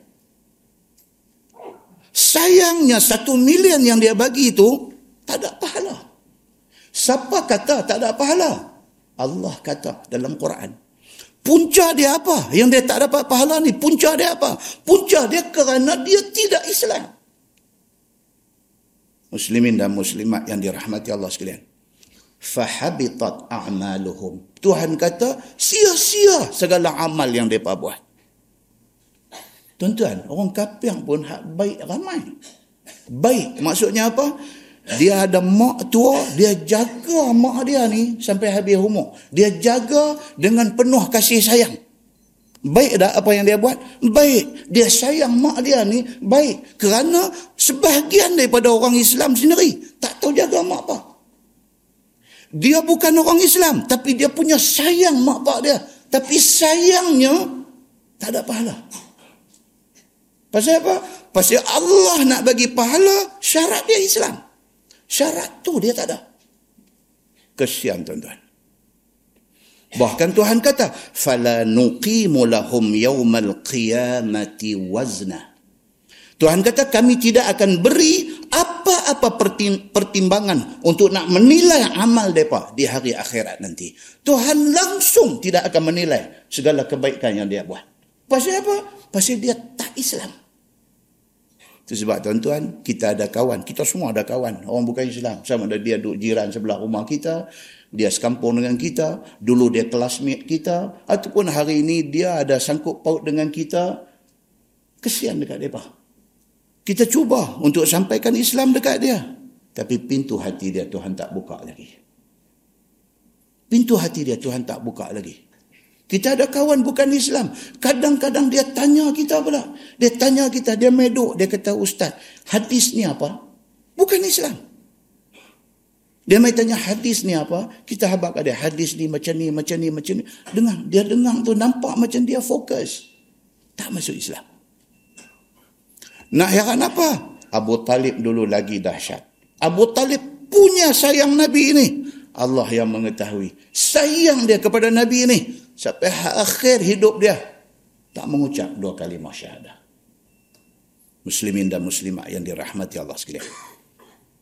Sayangnya satu milion yang dia bagi itu tak ada pahala. Siapa kata tak ada pahala? Allah kata dalam Quran. Punca dia apa? Yang dia tak dapat pahala ni, punca dia apa? Punca dia kerana dia tidak Islam. Muslimin dan muslimat yang dirahmati Allah sekalian. Fahabitat a'maluhum. Tuhan kata, sia-sia segala amal yang mereka buat. Tuan-tuan, orang kafir pun hak baik ramai. Baik, maksudnya apa? Dia ada mak tua, dia jaga mak dia ni sampai habis umur. Dia jaga dengan penuh kasih sayang. Baik dah apa yang dia buat? Baik. Dia sayang mak dia ni baik. Kerana sebahagian daripada orang Islam sendiri tak tahu jaga mak apa. Dia bukan orang Islam. Tapi dia punya sayang mak pak dia. Tapi sayangnya tak ada pahala. Pasal apa? Pasal Allah nak bagi pahala syarat dia Islam. Syarat tu dia tak ada. Kesian tuan-tuan. Bahkan Tuhan kata, "Fala nuqimu lahum yawmal qiyamati wazna." Tuhan kata kami tidak akan beri apa-apa pertimbangan untuk nak menilai amal mereka di hari akhirat nanti. Tuhan langsung tidak akan menilai segala kebaikan yang dia buat. Pasal apa? Pasal dia tak Islam. Itu sebab tuan-tuan, kita ada kawan. Kita semua ada kawan. Orang bukan Islam. Sama ada dia duduk jiran sebelah rumah kita. Dia sekampung dengan kita. Dulu dia kelasmate kita. Ataupun hari ini dia ada sangkut paut dengan kita. Kesian dekat dia. Kita cuba untuk sampaikan Islam dekat dia. Tapi pintu hati dia Tuhan tak buka lagi. Pintu hati dia Tuhan tak buka lagi. Kita ada kawan bukan Islam. Kadang-kadang dia tanya kita pula. Dia tanya kita, dia meduk. Dia kata, Ustaz, hadis ni apa? Bukan Islam. Dia mai tanya hadis ni apa? Kita habak ada hadis ni macam ni, macam ni, macam ni. Dengar, dia dengar tu nampak macam dia fokus. Tak masuk Islam. Nak heran apa? Abu Talib dulu lagi dahsyat. Abu Talib punya sayang Nabi ini. Allah yang mengetahui. Sayang dia kepada Nabi ini. Sampai akhir hidup dia. Tak mengucap dua kalimah syahadah. Muslimin dan muslimat yang dirahmati Allah sekalian.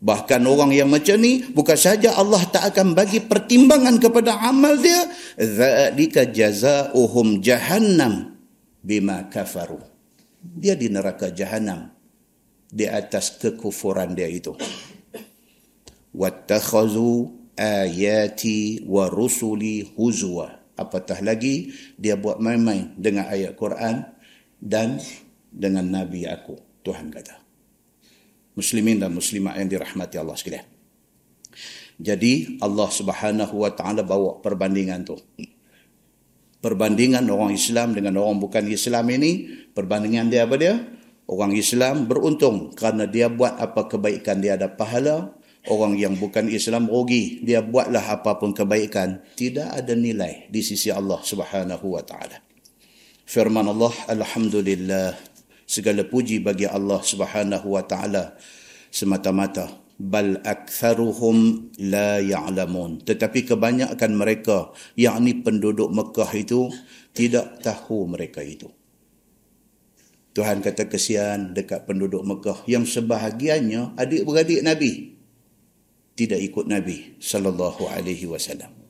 Bahkan orang yang macam ni, bukan saja Allah tak akan bagi pertimbangan kepada amal dia. Zalika jazauhum jahannam bima kafaru. Dia di neraka jahannam di atas kekufuran dia itu. Wattakhazu ayati wa rusuli huzwa. Apatah lagi dia buat main-main dengan ayat Quran dan dengan Nabi aku. Tuhan kata. Muslimin dan muslimat yang dirahmati Allah sekalian. Jadi Allah subhanahu wa ta'ala bawa perbandingan tu. Perbandingan orang Islam dengan orang bukan Islam ini. Perbandingan dia apa dia? Orang Islam beruntung kerana dia buat apa kebaikan dia ada pahala orang yang bukan Islam rugi dia buatlah apapun kebaikan tidak ada nilai di sisi Allah Subhanahu wa taala firman Allah alhamdulillah segala puji bagi Allah Subhanahu wa taala semata-mata. Bal aktharuhum la ya'lamun. Tetapi kebanyakan mereka yakni penduduk Mekah itu tidak tahu mereka itu. Tuhan kata kesian dekat penduduk Mekah. Yang sebahagiannya adik-beradik Nabi. Tidak ikut Nabi sallallahu alaihi wasallam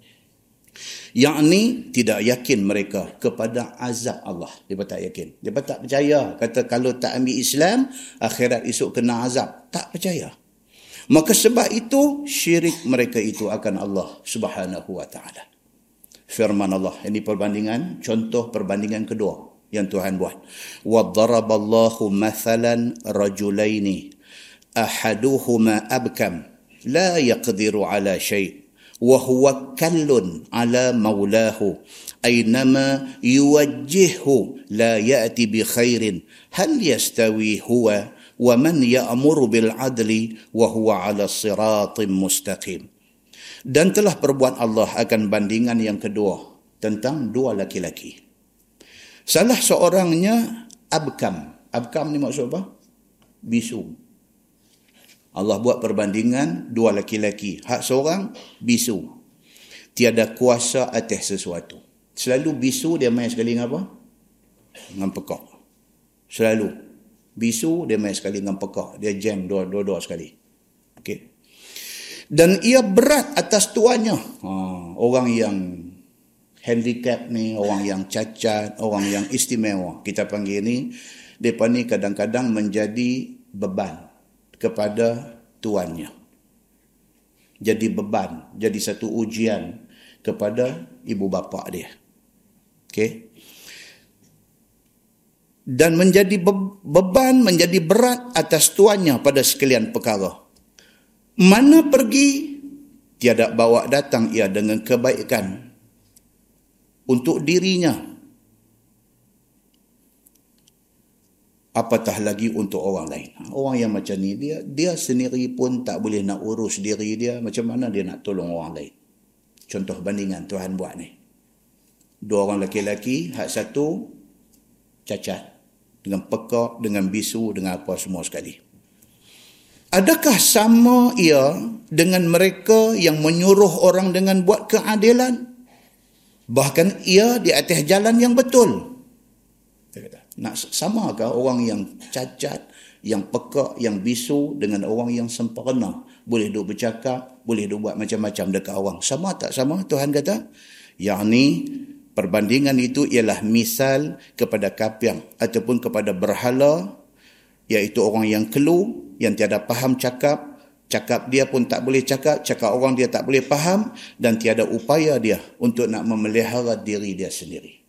yakni tidak yakin mereka kepada azab Allah. Depa tak yakin. Depa tak percaya. Kata kalau tak ambil Islam akhirat esok kena azab. Tak percaya. Maka sebab itu syirik mereka itu akan Allah Subhanahu wa taala. Firman Allah. Ini perbandingan contoh perbandingan kedua yang Tuhan buat. Wa daraballahu mathalan rajulaini ahaduhuma abkam la yaqdiru ala syai' wa huwa kallun ala maulahu aynama yuwajjihu la ya'ti bi khairin hal yastawi huwa wa man ya'muru bil adli wa huwa ala siratin mustaqim. Dan telah perbuat Allah akan bandingan yang kedua tentang dua laki-laki. Salah seorangnya abkam. Abkam ni maksud apa? Bisu. Allah buat perbandingan dua laki-laki. Hak seorang, bisu. Tiada kuasa atas sesuatu. Selalu bisu dia main sekali dengan apa? Dengan pekak. Selalu. Bisu dia main sekali dengan pekak. Dia jam dua-dua sekali. Okey. Dan ia berat atas tuannya. Ha, orang yang handicap ni, orang yang cacat, orang yang istimewa. Kita panggil ni, mereka ni kadang-kadang menjadi beban kepada tuannya. Jadi beban, jadi satu ujian kepada ibu bapa dia. Okey. Dan menjadi beban, menjadi berat atas tuannya pada sekalian perkara. Mana pergi, tiada bawa datang ia dengan kebaikan untuk dirinya. Apatah lagi untuk orang lain. Orang yang macam ni, dia dia sendiri pun tak boleh nak urus diri dia. Macam mana dia nak tolong orang lain? Contoh bandingan Tuhan buat ni. Dua orang lelaki-lelaki, hak satu cacat. Dengan pekak, dengan bisu, dengan apa semua sekali. Adakah sama ia dengan mereka yang menyuruh orang dengan buat keadilan? Bahkan ia di atas jalan yang betul. Nak sama ke orang yang cacat, yang pekak, yang bisu dengan orang yang sempurna? Boleh duk bercakap, boleh duk buat macam-macam dekat orang. Sama tak sama? Tuhan kata, yang ni perbandingan itu ialah misal kepada kapiang ataupun kepada berhala iaitu orang yang kelu yang tiada faham cakap Cakap dia pun tak boleh cakap, cakap orang dia tak boleh faham dan tiada upaya dia untuk nak memelihara diri dia sendiri.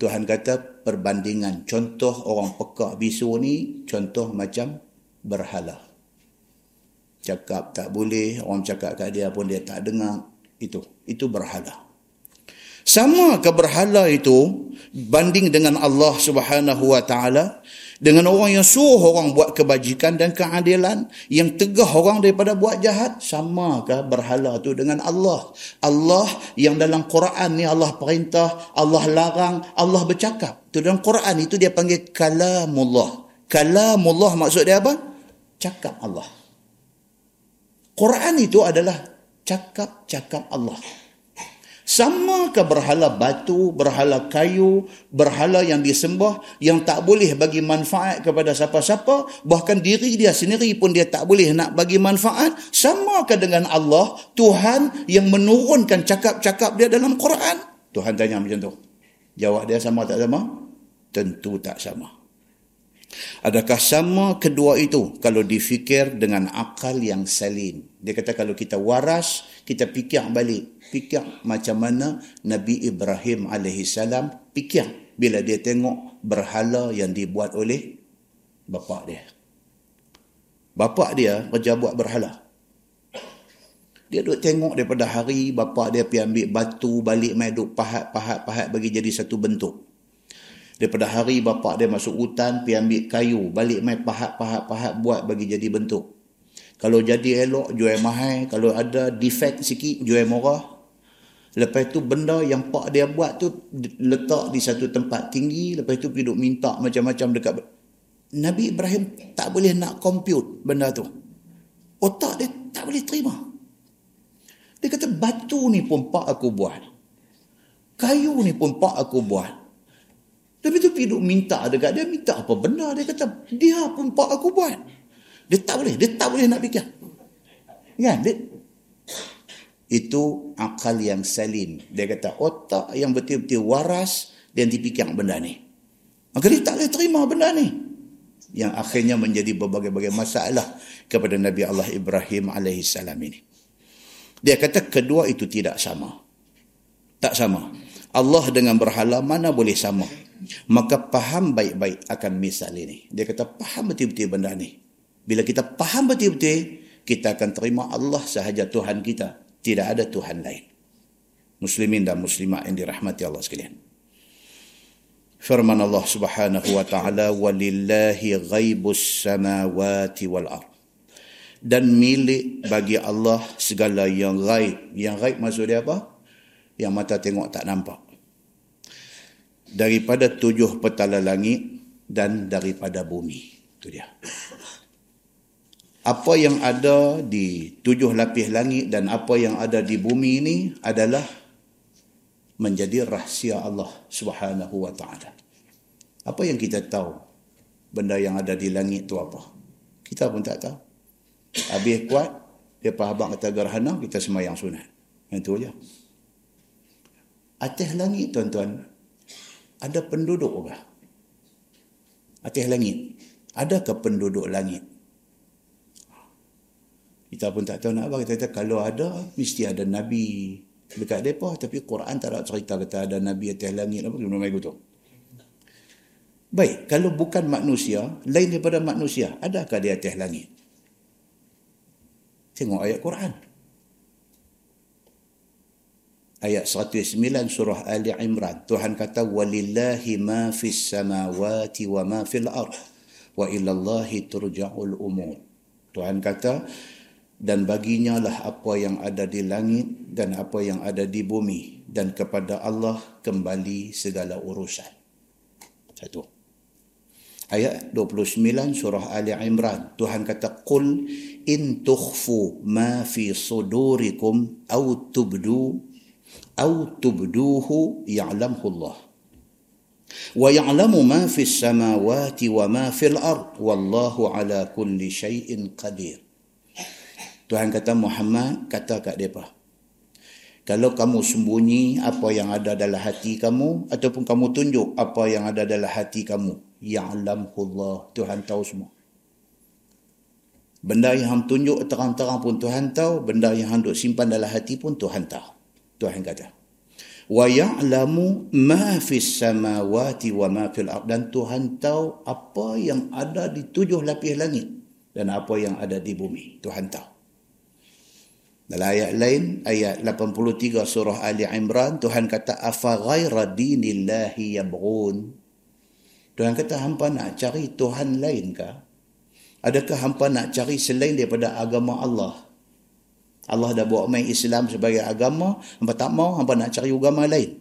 Ha. Tuhan kata perbandingan contoh orang pekak bisu ni contoh macam berhala. Cakap tak boleh, orang cakap kat dia pun dia tak dengar. Itu, itu berhala. Sama ke berhala itu banding dengan Allah Subhanahu wa taala dengan orang yang suruh orang buat kebajikan dan keadilan yang tegah orang daripada buat jahat samakah berhala tu dengan Allah? Allah yang dalam Quran ni Allah perintah Allah larang Allah bercakap. Tu dalam Quran itu dia panggil kalamullah. Kalamullah maksud dia apa? Cakap Allah. Quran itu adalah cakap-cakap Allah sama ke berhala batu, berhala kayu, berhala yang disembah yang tak boleh bagi manfaat kepada siapa-siapa, bahkan diri dia sendiri pun dia tak boleh nak bagi manfaat, sama ke dengan Allah, Tuhan yang menurunkan cakap-cakap dia dalam Quran? Tuhan tanya macam tu. Jawab dia sama tak sama? Tentu tak sama. Adakah sama kedua itu kalau difikir dengan akal yang salim? Dia kata kalau kita waras, kita fikir balik. Fikir macam mana Nabi Ibrahim AS fikir bila dia tengok berhala yang dibuat oleh bapa dia. Bapa dia kerja buat berhala. Dia duduk tengok daripada hari bapa dia pergi ambil batu balik mai duduk pahat-pahat-pahat bagi jadi satu bentuk. Daripada hari bapa dia masuk hutan, pergi ambil kayu, balik main pahat-pahat-pahat buat bagi jadi bentuk. Kalau jadi elok, jual mahal. Kalau ada defect sikit, jual murah. Lepas tu benda yang pak dia buat tu letak di satu tempat tinggi. Lepas tu pergi minta macam-macam dekat... Nabi Ibrahim tak boleh nak compute benda tu. Otak dia tak boleh terima. Dia kata batu ni pun pak aku buat. Kayu ni pun pak aku buat. Pergi duk minta dekat dia, minta apa benda. Dia kata, dia pun pak aku buat. Dia tak boleh, dia tak boleh nak fikir. Kan? Dia, itu akal yang salim. Dia kata, otak yang betul-betul waras dan dipikir benda ni. Maka dia tak boleh terima benda ni. Yang akhirnya menjadi berbagai-bagai masalah kepada Nabi Allah Ibrahim AS ini. Dia kata kedua itu tidak sama. Tak sama. Allah dengan berhala mana boleh sama Maka faham baik-baik akan misal ini. Dia kata faham betul-betul benda ni. Bila kita faham betul-betul, kita akan terima Allah sahaja Tuhan kita. Tidak ada Tuhan lain. Muslimin dan muslimah yang dirahmati Allah sekalian. Firman Allah subhanahu wa ta'ala, walillahi ghaibus samawati wal ard. dan milik bagi Allah segala yang gaib. Yang gaib maksud dia apa? Yang mata tengok tak nampak daripada tujuh petala langit dan daripada bumi. Itu dia. Apa yang ada di tujuh lapis langit dan apa yang ada di bumi ini adalah menjadi rahsia Allah Subhanahu wa taala. Apa yang kita tahu benda yang ada di langit itu apa? Kita pun tak tahu. Habis kuat Dia abang kata gerhana, kita semayang sunat. Itu aja. Atas langit tuan-tuan, ada penduduk ke? Atas langit. Adakah penduduk langit? Kita pun tak tahu nak apa. Kita kata kalau ada, mesti ada Nabi dekat mereka. Tapi Quran tak ada cerita kata ada Nabi atas langit. Apa gimana mereka tu? Baik, kalau bukan manusia, lain daripada manusia, adakah di atas langit? Tengok ayat Quran ayat 109 surah Ali Imran. Tuhan kata, وَلِلَّهِ مَا فِي السَّمَاوَاتِ وَمَا فِي الْأَرْضِ وَإِلَى اللَّهِ turja'ul umur. Tuhan kata, dan baginya lah apa yang ada di langit dan apa yang ada di bumi. Dan kepada Allah kembali segala urusan. Satu. Ayat 29 surah Ali Imran. Tuhan kata, qul in tukhfu ma fi sudurikum aw tubdu ya'lamhu Allah wa ya'lamu ma fi samawati wa ma fil ard. Wallahu ala kulli shay'in qadir. Tuhan kata Muhammad kata kat depa kalau kamu sembunyi apa yang ada dalam hati kamu ataupun kamu tunjuk apa yang ada dalam hati kamu ya'lamullah Tuhan tahu semua. Benda yang hang tunjuk terang-terang pun Tuhan tahu benda yang hang duk simpan dalam hati pun Tuhan tahu Tuhan kata wa ya'lamu ma fis samawati wa ma fil ard dan Tuhan tahu apa yang ada di tujuh lapis langit dan apa yang ada di bumi Tuhan tahu dalam ayat lain ayat 83 surah Ali Imran Tuhan kata afa ghaira dinillahi yabghun Tuhan kata hampa nak cari Tuhan lain ke? Adakah hampa nak cari selain daripada agama Allah? Allah dah buat main Islam sebagai agama, hampa tak mau, hampa nak cari agama lain.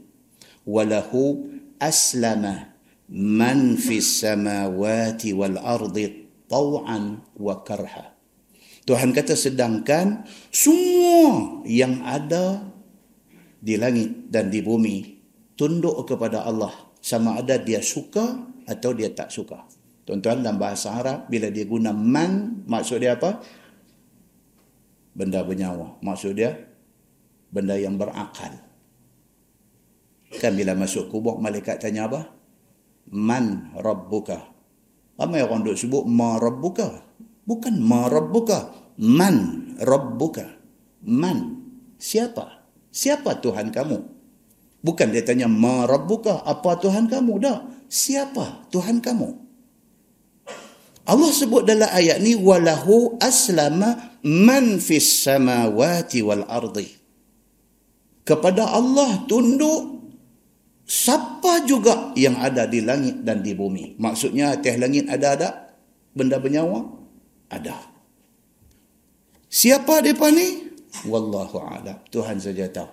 Walahu aslama man fis samawati wal ardi taw'an wa karha. Tuhan kata sedangkan semua yang ada di langit dan di bumi tunduk kepada Allah sama ada dia suka atau dia tak suka. Tuan-tuan dalam bahasa Arab bila dia guna man maksud dia apa? Benda bernyawa. Maksud dia benda yang berakal. Kan bila masuk kubur malaikat tanya apa? Man rabbuka. Ramai orang duk sebut ma rabbuka. Bukan ma rabbuka. Man rabbuka. Man. Siapa? Siapa Tuhan kamu? Bukan dia tanya ma rabbuka. Apa Tuhan kamu? Dah siapa Tuhan kamu? Allah sebut dalam ayat ni walahu aslama man fis samawati wal ardi. Kepada Allah tunduk siapa juga yang ada di langit dan di bumi. Maksudnya atas langit ada ada benda bernyawa? Ada. Siapa depa ni? Wallahu a'lam. Tuhan saja tahu.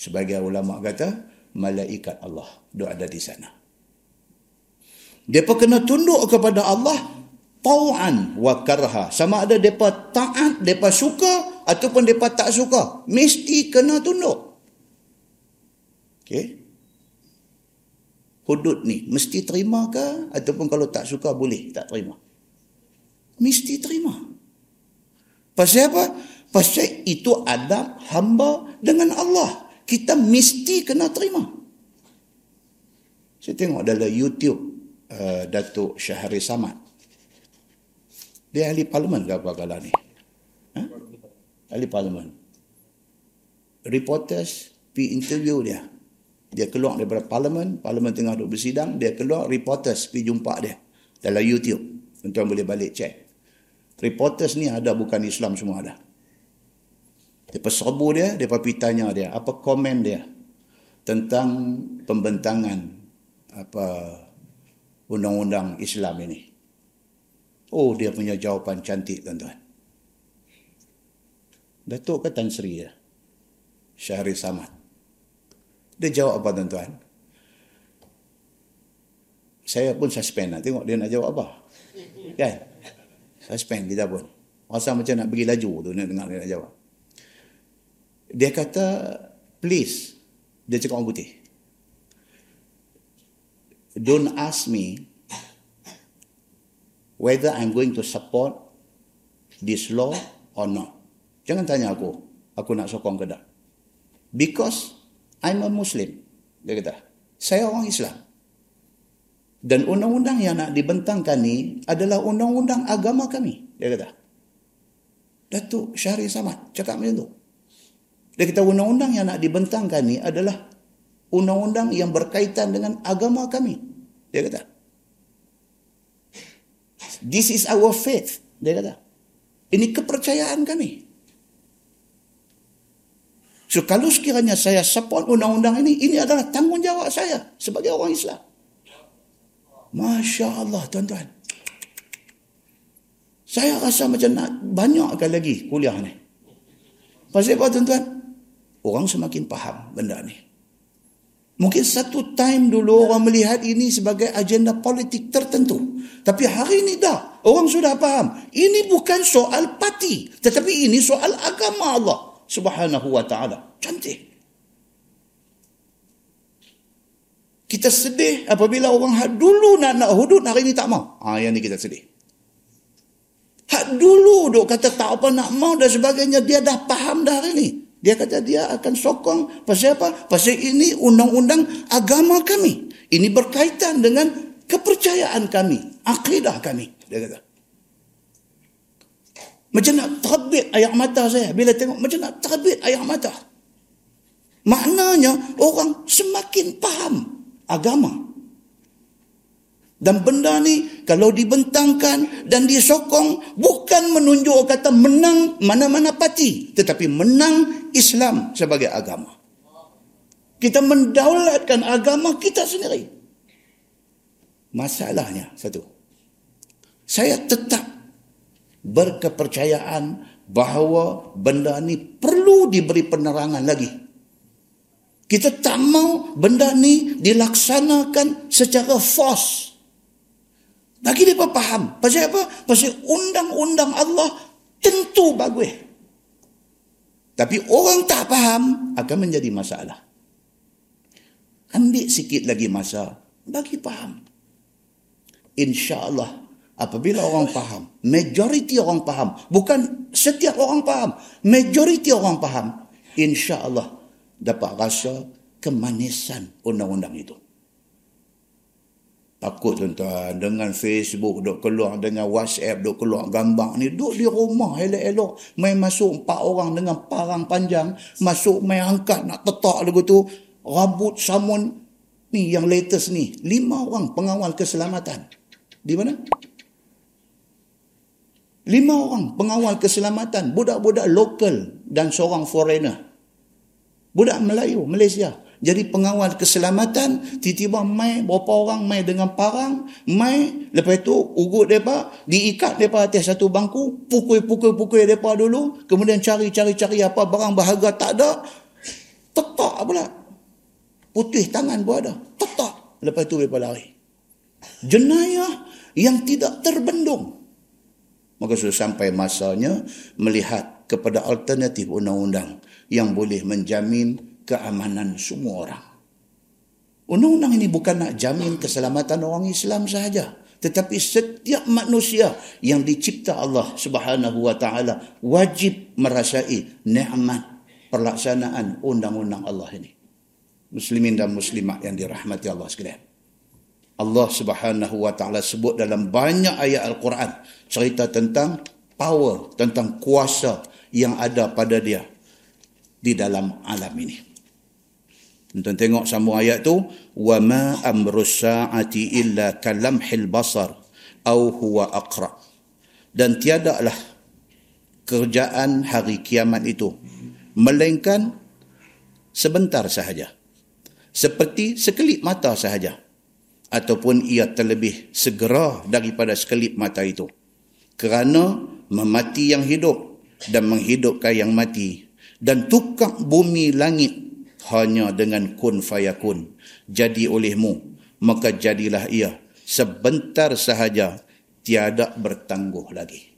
Sebagai ulama kata, malaikat Allah duk ada di sana. Mereka kena tunduk kepada Allah tau'an wa karha. Sama ada mereka taat, mereka suka ataupun mereka tak suka. Mesti kena tunduk. Okay. Hudud ni mesti terima ke ataupun kalau tak suka boleh tak terima? Mesti terima. Pasal apa? Pasal itu adab hamba dengan Allah. Kita mesti kena terima. Saya tengok dalam YouTube uh, Datuk Syahri Samad. Dia ahli parlimen ke apa kala ni? Ha? Ahli parlimen. Reporters pi interview dia. Dia keluar daripada parlimen, parlimen tengah duduk bersidang, dia keluar reporters pi jumpa dia dalam YouTube. Tuan boleh balik cek. Reporters ni ada bukan Islam semua ada. Dia serbu dia, dia pergi tanya dia, apa komen dia tentang pembentangan apa undang-undang Islam ini. Oh, dia punya jawapan cantik, tuan-tuan. Datuk ke Tan Sri ya? Syahri Samad. Dia jawab apa, tuan-tuan? Saya pun suspend nak tengok dia nak jawab apa. Kan? Suspend kita pun. Rasa macam nak pergi laju tu, nak dengar dia nak jawab. Dia kata, please. Dia cakap orang putih don't ask me whether I'm going to support this law or not. Jangan tanya aku, aku nak sokong ke tak. Because I'm a Muslim. Dia kata, saya orang Islam. Dan undang-undang yang nak dibentangkan ni adalah undang-undang agama kami. Dia kata. Datuk Syahri Samad cakap macam tu. Dia kata undang-undang yang nak dibentangkan ni adalah undang-undang yang berkaitan dengan agama kami. Dia kata. This is our faith. Dia kata. Ini kepercayaan kami. So kalau sekiranya saya support undang-undang ini, ini adalah tanggungjawab saya sebagai orang Islam. Masya Allah tuan-tuan. Saya rasa macam nak banyakkan lagi kuliah ni. Pasal apa tuan-tuan? Orang semakin faham benda ni. Mungkin satu time dulu orang melihat ini sebagai agenda politik tertentu. Tapi hari ini dah. Orang sudah faham. Ini bukan soal parti. Tetapi ini soal agama Allah subhanahu wa ta'ala. Cantik. Kita sedih apabila orang hak dulu nak nak hudud hari ini tak mau. Ha, yang ni kita sedih. Hak dulu duk kata tak apa nak mau dan sebagainya. Dia dah faham dah hari ini. Dia kata dia akan sokong. Pasal apa? Pasal ini undang-undang agama kami. Ini berkaitan dengan kepercayaan kami. Akidah kami. Dia kata. Macam nak terbit air mata saya. Bila tengok macam nak terbit air mata. Maknanya orang semakin faham agama. Dan benda ni kalau dibentangkan dan disokong bukan menunjuk kata menang mana-mana parti tetapi menang Islam sebagai agama. Kita mendaulatkan agama kita sendiri. Masalahnya satu. Saya tetap berkepercayaan bahawa benda ni perlu diberi penerangan lagi kita tak mau benda ni dilaksanakan secara force. Bagi dia faham. Pasal apa? Pasal undang-undang Allah tentu bagus. Tapi orang tak faham akan menjadi masalah. Ambil sikit lagi masa. Bagi faham. InsyaAllah apabila orang faham. Majoriti orang faham. Bukan setiap orang faham. Majoriti orang faham. InsyaAllah dapat rasa kemanisan undang-undang itu. Takut tuan-tuan dengan Facebook duk keluar dengan WhatsApp duk keluar gambar ni duk di rumah elok-elok. Main masuk empat orang dengan parang panjang masuk main angkat nak tetak lagu tu rambut samun ni yang latest ni. Lima orang pengawal keselamatan. Di mana? Lima orang pengawal keselamatan. Budak-budak lokal dan seorang foreigner. Budak Melayu, Malaysia. Jadi pengawal keselamatan, tiba-tiba mai berapa orang mai dengan parang, mai lepas itu ugut mereka, diikat mereka atas satu bangku, pukul-pukul-pukul mereka dulu, kemudian cari-cari-cari apa barang berharga tak ada, tetak pula. Putih tangan pun ada, tetak. Lepas itu mereka lari. Jenayah yang tidak terbendung. Maka sudah sampai masanya melihat kepada alternatif undang-undang yang boleh menjamin keamanan semua orang. Undang-undang ini bukan nak jamin keselamatan orang Islam sahaja, tetapi setiap manusia yang dicipta Allah Subhanahu wa taala wajib merasai nikmat pelaksanaan undang-undang Allah ini. Muslimin dan muslimat yang dirahmati Allah sekalian. Allah Subhanahu wa taala sebut dalam banyak ayat Al-Quran cerita tentang power, tentang kuasa yang ada pada dia di dalam alam ini. Tuan tengok sambung ayat tu wa ma amru saati illa kalamhil basar au huwa aqra. Dan tiadalah kerjaan hari kiamat itu melainkan sebentar sahaja. Seperti sekelip mata sahaja ataupun ia terlebih segera daripada sekelip mata itu. Kerana memati yang hidup dan menghidupkan yang mati dan tukar bumi langit hanya dengan kun fayakun jadi olehmu maka jadilah ia sebentar sahaja tiada bertangguh lagi.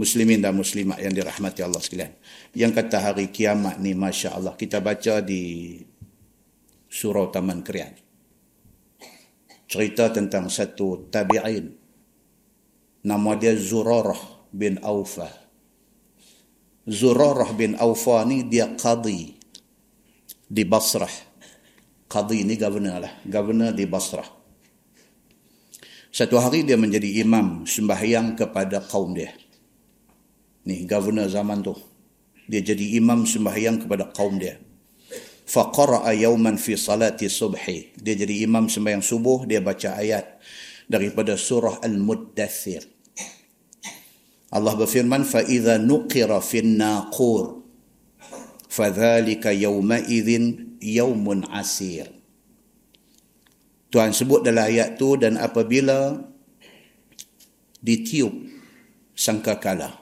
Muslimin dan muslimat yang dirahmati Allah sekalian. Yang kata hari kiamat ni masya Allah kita baca di surau taman krian. Cerita tentang satu tabi'in. Nama dia Zurarah bin Aufah Zurarah bin Awfa ni dia qadi di Basrah. Qadi ni governor lah. Governor di Basrah. Satu hari dia menjadi imam sembahyang kepada kaum dia. Ni governor zaman tu. Dia jadi imam sembahyang kepada kaum dia. Faqara'a yawman fi salati subhi. Dia jadi imam sembahyang subuh, dia baca ayat daripada surah Al-Muddathir. Allah berfirman, فَإِذَا نُقِرَ فِي النَّاقُورِ fadhalika yawma'idhin yawmun asir. Tuhan sebut dalam ayat tu dan apabila ditiup sangka kala.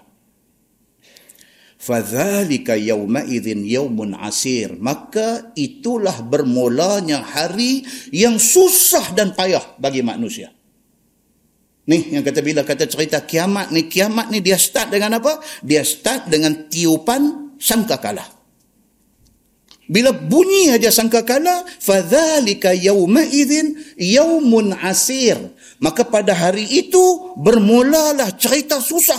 Fadhalika yawma'idhin yawmun asir. Maka itulah bermulanya hari yang susah dan payah bagi manusia. Ni yang kata bila kata cerita kiamat ni, kiamat ni dia start dengan apa? Dia start dengan tiupan sangka kalah. Bila bunyi aja sangkakala, fadzalika yauma idzin yaumun asir. Maka pada hari itu bermulalah cerita susah.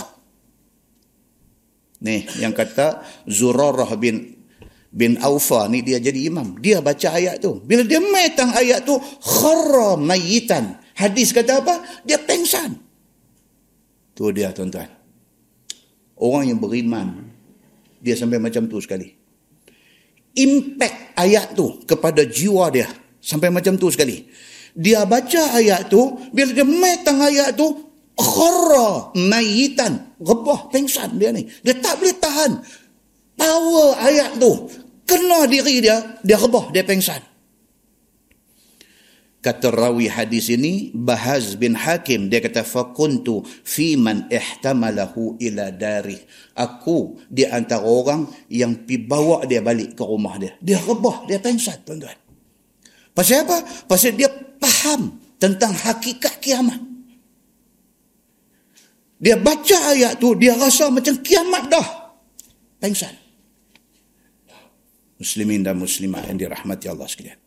Ni yang kata Zurarah bin bin Aufa ni dia jadi imam. Dia baca ayat tu. Bila dia metang ayat tu, kharra mayitan. Hadis kata apa? Dia pengsan. Tu dia tuan-tuan. Orang yang beriman, dia sampai macam tu sekali. Impact ayat tu kepada jiwa dia. Sampai macam tu sekali. Dia baca ayat tu, bila dia metang ayat tu, khara mayitan. Rebah, pengsan dia ni. Dia tak boleh tahan. Power ayat tu. Kena diri dia, dia rebah, dia pengsan kata rawi hadis ini Bahaz bin Hakim dia kata fakuntu fi man ihtamalahu ila dari aku di antara orang yang pi bawa dia balik ke rumah dia. Dia rebah dia pengsat tuan-tuan. Pasal apa? Pasal dia faham tentang hakikat kiamat. Dia baca ayat tu dia rasa macam kiamat dah. Pengsat muslimin dan muslimat yang dirahmati Allah sekalian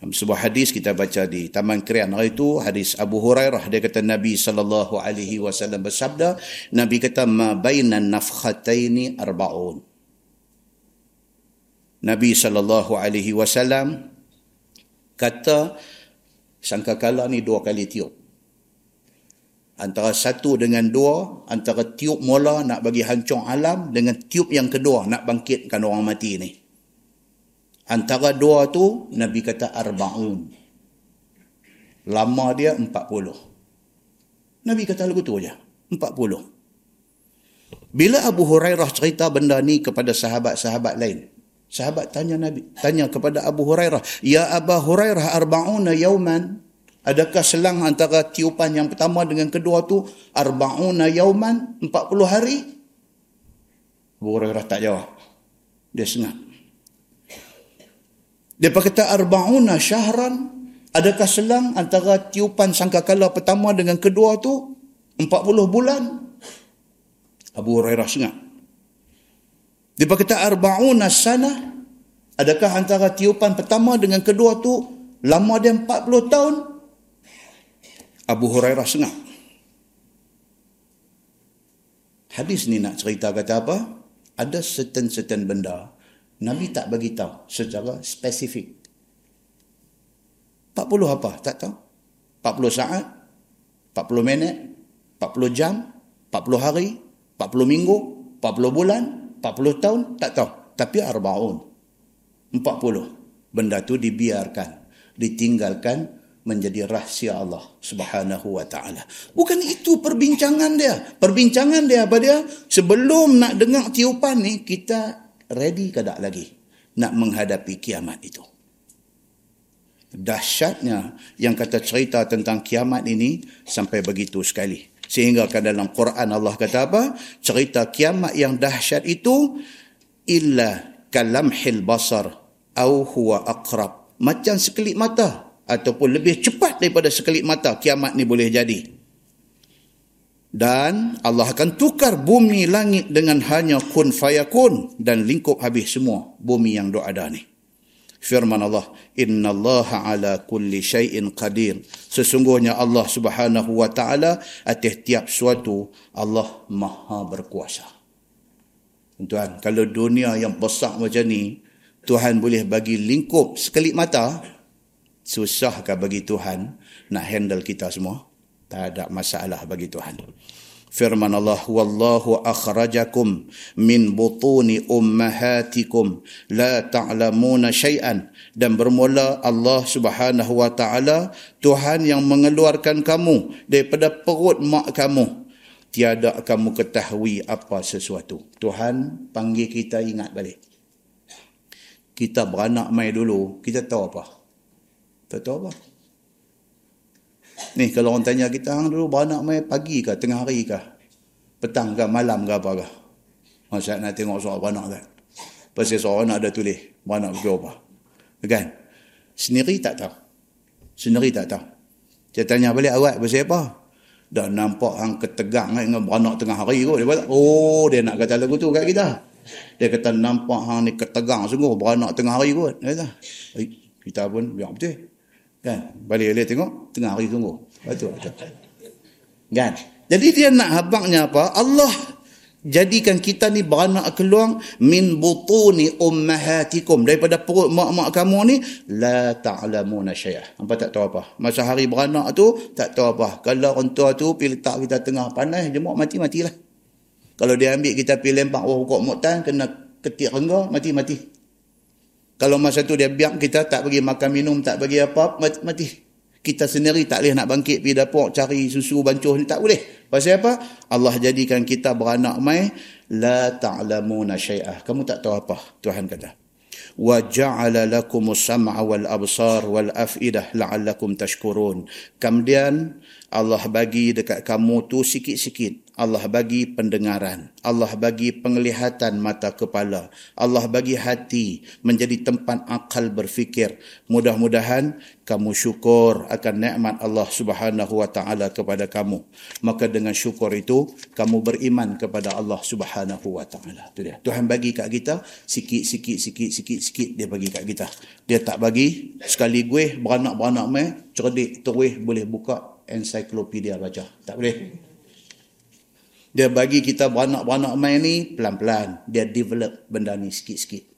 sebuah hadis kita baca di Taman Krian hari itu hadis Abu Hurairah dia kata Nabi sallallahu alaihi wasallam bersabda Nabi kata ma bainan nafkhataini arbaun. Nabi sallallahu alaihi wasallam kata sangkakala ni dua kali tiup. Antara satu dengan dua antara tiup mula nak bagi hancur alam dengan tiup yang kedua nak bangkitkan orang mati ni Antara dua tu Nabi kata arba'un. Lama dia empat puluh. Nabi kata lagu tu aja. Empat puluh. Bila Abu Hurairah cerita benda ni kepada sahabat-sahabat lain. Sahabat tanya Nabi, tanya kepada Abu Hurairah, "Ya Abu Hurairah arba'una yauman?" Adakah selang antara tiupan yang pertama dengan kedua tu arba'una yauman? Empat puluh hari? Abu Hurairah tak jawab. Dia sengat. Dia kata arba'una syahran. Adakah selang antara tiupan sangkakala pertama dengan kedua tu? 40 bulan. Abu Hurairah sengat. Dia kata arba'una sana. Adakah antara tiupan pertama dengan kedua tu lama dia 40 tahun? Abu Hurairah sengat. Hadis ni nak cerita kata apa? Ada certain-certain benda Nabi tak bagi tahu secara spesifik. 40 apa? Tak tahu. 40 saat, 40 minit, 40 jam, 40 hari, 40 minggu, 40 bulan, 40 tahun, tak tahu. Tapi arbaun. 40. Benda tu dibiarkan, ditinggalkan menjadi rahsia Allah Subhanahu wa taala. Bukan itu perbincangan dia. Perbincangan dia apa dia? Sebelum nak dengar tiupan ni kita ready ke tak lagi nak menghadapi kiamat itu. Dahsyatnya yang kata cerita tentang kiamat ini sampai begitu sekali. Sehingga kan dalam Quran Allah kata apa? Cerita kiamat yang dahsyat itu illa kalamhil basar au huwa aqrab. Macam sekelip mata ataupun lebih cepat daripada sekelip mata kiamat ni boleh jadi dan Allah akan tukar bumi langit dengan hanya kun fayakun dan lingkup habis semua bumi yang doa ada ni. Firman Allah, Inna Allah ala kulli syai'in qadir. Sesungguhnya Allah subhanahu wa ta'ala atas tiap suatu Allah maha berkuasa. Tuan, kalau dunia yang besar macam ni, Tuhan boleh bagi lingkup sekelip mata, susahkah bagi Tuhan nak handle kita semua? Tak ada masalah bagi Tuhan. Firman Allah, Wallahu akhrajakum min butuni ummahatikum la ta'lamuna syai'an. Dan bermula Allah subhanahu wa ta'ala, Tuhan yang mengeluarkan kamu daripada perut mak kamu tiada kamu ketahui apa sesuatu. Tuhan panggil kita ingat balik. Kita beranak mai dulu, kita tahu apa? Tak tahu apa? Ni kalau orang tanya kita hang dulu beranak mai pagi ke tengah hari ke? Petang ke malam ke apa ke? Masa nak tengok soal beranak kan. Pasal soal anak ada tulis beranak ke apa? Kan? Sendiri tak tahu. Sendiri tak tahu. Saya tanya balik awak pasal apa? dah nampak hang ketegang dengan beranak tengah hari kot. Dia kata, oh dia nak kata lagu tu kat kita. Dia kata nampak hang ni ketegang sungguh beranak tengah hari kot. Dia kata, eh, kita pun biar betul. Kan? Balik-balik tengok, tengah hari sungguh. Betul, betul. Kan? Jadi dia nak habaknya apa? Allah jadikan kita ni beranak keluar min butuni ummahatikum daripada perut mak-mak kamu ni la ta'lamuna syai'ah apa tak tahu apa masa hari beranak tu tak tahu apa kalau orang tua tu pergi letak kita tengah panas jemuk mati-matilah kalau dia ambil kita lempar bawah pokok muktan kena ketik rengga mati-mati kalau masa tu dia biar kita tak bagi makan minum tak bagi apa mati kita sendiri tak boleh nak bangkit pergi dapur cari susu bancuh ni tak boleh. Pasal apa? Allah jadikan kita beranak mai la ta'lamuna syai'ah. Kamu tak tahu apa? Tuhan kata. Wa ja'ala lakumus sam'a wal absar wal af'idah la'allakum tashkurun. Kemudian Allah bagi dekat kamu tu sikit-sikit Allah bagi pendengaran, Allah bagi penglihatan mata kepala, Allah bagi hati menjadi tempat akal berfikir. Mudah-mudahan kamu syukur akan nikmat Allah Subhanahu wa taala kepada kamu. Maka dengan syukur itu kamu beriman kepada Allah Subhanahu wa taala. Itu dia. Tuhan bagi kat kita sikit-sikit sikit-sikit sikit dia bagi kat kita. Dia tak bagi sekali gue beranak-beranak mai cerdik terus boleh buka ensiklopedia baca. Tak boleh. Dia bagi kita beranak-beranak main ni pelan-pelan. Dia develop benda ni sikit-sikit.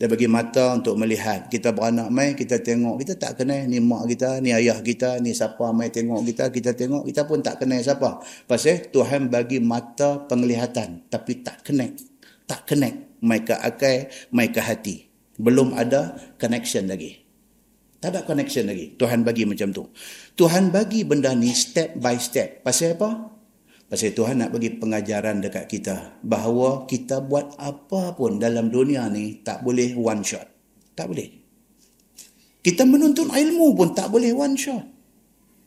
Dia bagi mata untuk melihat. Kita beranak main, kita tengok. Kita tak kenal ni mak kita, ni ayah kita, ni siapa main tengok kita. Kita tengok, kita pun tak kenal siapa. Pasal Tuhan bagi mata penglihatan. Tapi tak connect. Tak connect. Mai ke akal, mai ke hati. Belum ada connection lagi. Tak ada connection lagi. Tuhan bagi macam tu. Tuhan bagi benda ni step by step. Pasal apa? Pasal Tuhan nak bagi pengajaran dekat kita bahawa kita buat apa pun dalam dunia ni tak boleh one shot. Tak boleh. Kita menuntut ilmu pun tak boleh one shot.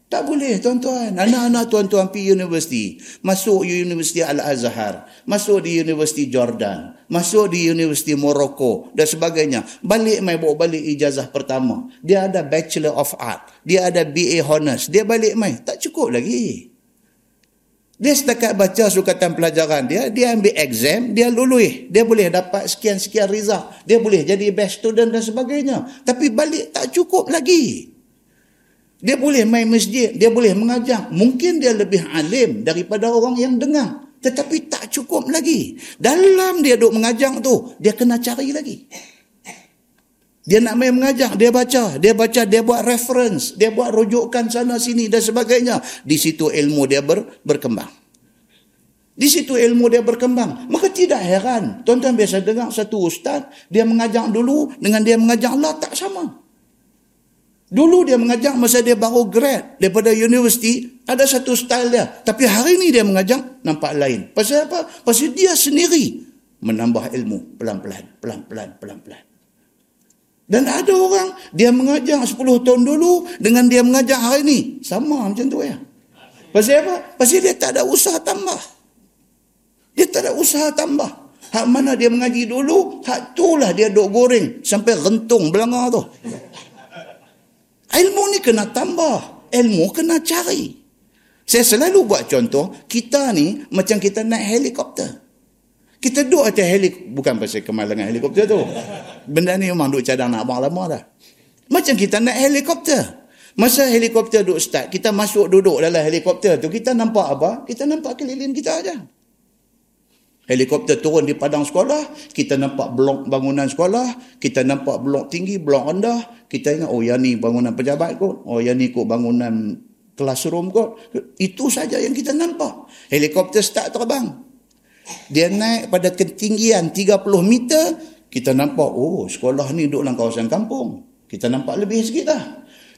Tak boleh tuan-tuan. Anak-anak tuan-tuan pergi universiti. Masuk Universiti Al-Azhar. Masuk di Universiti Jordan. Masuk di Universiti Morocco dan sebagainya. Balik mai bawa balik ijazah pertama. Dia ada Bachelor of Art. Dia ada BA Honors. Dia balik mai. Tak cukup lagi. Dia setakat baca sukatan pelajaran dia, dia ambil exam, dia lulus. Dia boleh dapat sekian-sekian result. Dia boleh jadi best student dan sebagainya. Tapi balik tak cukup lagi. Dia boleh main masjid, dia boleh mengajar. Mungkin dia lebih alim daripada orang yang dengar. Tetapi tak cukup lagi. Dalam dia duduk mengajar tu, dia kena cari lagi. Dia nak main mengajar, dia baca, dia baca, dia buat reference, dia buat rujukan sana sini dan sebagainya. Di situ ilmu dia ber, berkembang. Di situ ilmu dia berkembang. Maka tidak heran. Tuan-tuan biasa dengar satu ustaz, dia mengajar dulu dengan dia mengajar Allah tak sama. Dulu dia mengajar masa dia baru grad daripada universiti, ada satu style dia. Tapi hari ini dia mengajar, nampak lain. Pasal apa? Pasal dia sendiri menambah ilmu pelan-pelan, pelan-pelan, pelan-pelan. Dan ada orang, dia mengajar 10 tahun dulu dengan dia mengajar hari ini. Sama macam tu ya. Pasal apa? Pasal dia tak ada usaha tambah. Dia tak ada usaha tambah. Hak mana dia mengaji dulu, hak itulah dia duk goreng sampai rentung belanga tu. Ilmu ni kena tambah. Ilmu kena cari. Saya selalu buat contoh, kita ni macam kita naik helikopter. Kita duduk atas helik bukan pasal kemalangan helikopter tu. Benda ni memang duduk cadang nak abang lama dah. Macam kita naik helikopter. Masa helikopter duduk start, kita masuk duduk dalam helikopter tu, kita nampak apa? Kita nampak keliling kita aja. Helikopter turun di padang sekolah, kita nampak blok bangunan sekolah, kita nampak blok tinggi, blok rendah, kita ingat, oh yang ni bangunan pejabat kot, oh yang ni kot bangunan classroom kot. Itu saja yang kita nampak. Helikopter start terbang. Dia naik pada ketinggian 30 meter, kita nampak, oh sekolah ni duduk dalam kawasan kampung. Kita nampak lebih sikit dah.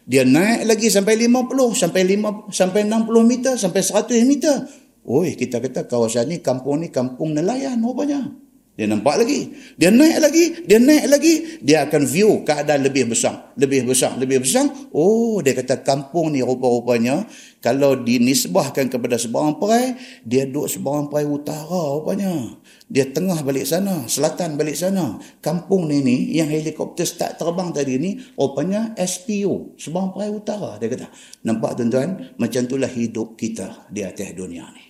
Dia naik lagi sampai 50, sampai 5, sampai 60 meter, sampai 100 meter. Oi, kita kata kawasan ni, kampung ni, kampung nelayan rupanya. Dia nampak lagi. Dia naik lagi. Dia naik lagi. Dia akan view keadaan lebih besar. Lebih besar. Lebih besar. Oh, dia kata kampung ni rupa-rupanya. Kalau dinisbahkan kepada sebarang perai, dia duduk sebarang perai utara rupanya. Dia tengah balik sana. Selatan balik sana. Kampung ni ni, yang helikopter start terbang tadi ni, rupanya SPO. Sebarang perai utara. Dia kata, nampak tuan-tuan? Macam itulah hidup kita di atas dunia ni.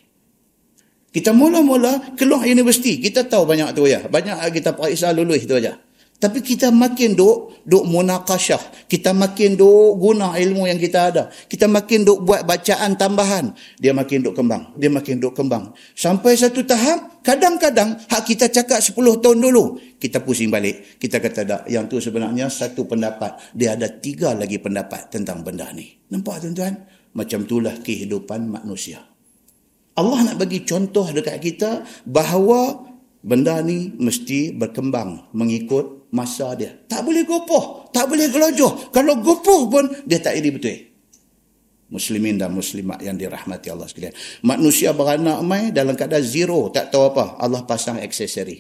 Kita mula-mula keluar universiti, kita tahu banyak tu ya. Banyak kita periksa lulus tu aja. Tapi kita makin duk duk munakashah, kita makin duk guna ilmu yang kita ada. Kita makin duk buat bacaan tambahan, dia makin duk kembang, dia makin duk kembang. Sampai satu tahap, kadang-kadang hak kita cakap 10 tahun dulu, kita pusing balik. Kita kata tak, yang tu sebenarnya satu pendapat, dia ada tiga lagi pendapat tentang benda ni. Nampak tuan-tuan? Macam itulah kehidupan manusia. Allah nak bagi contoh dekat kita bahawa benda ni mesti berkembang mengikut masa dia. Tak boleh gopoh, tak boleh gelojoh. Kalau gopoh pun dia tak jadi betul. Muslimin dan muslimat yang dirahmati Allah sekalian. Manusia beranak mai dalam keadaan zero, tak tahu apa. Allah pasang aksesori.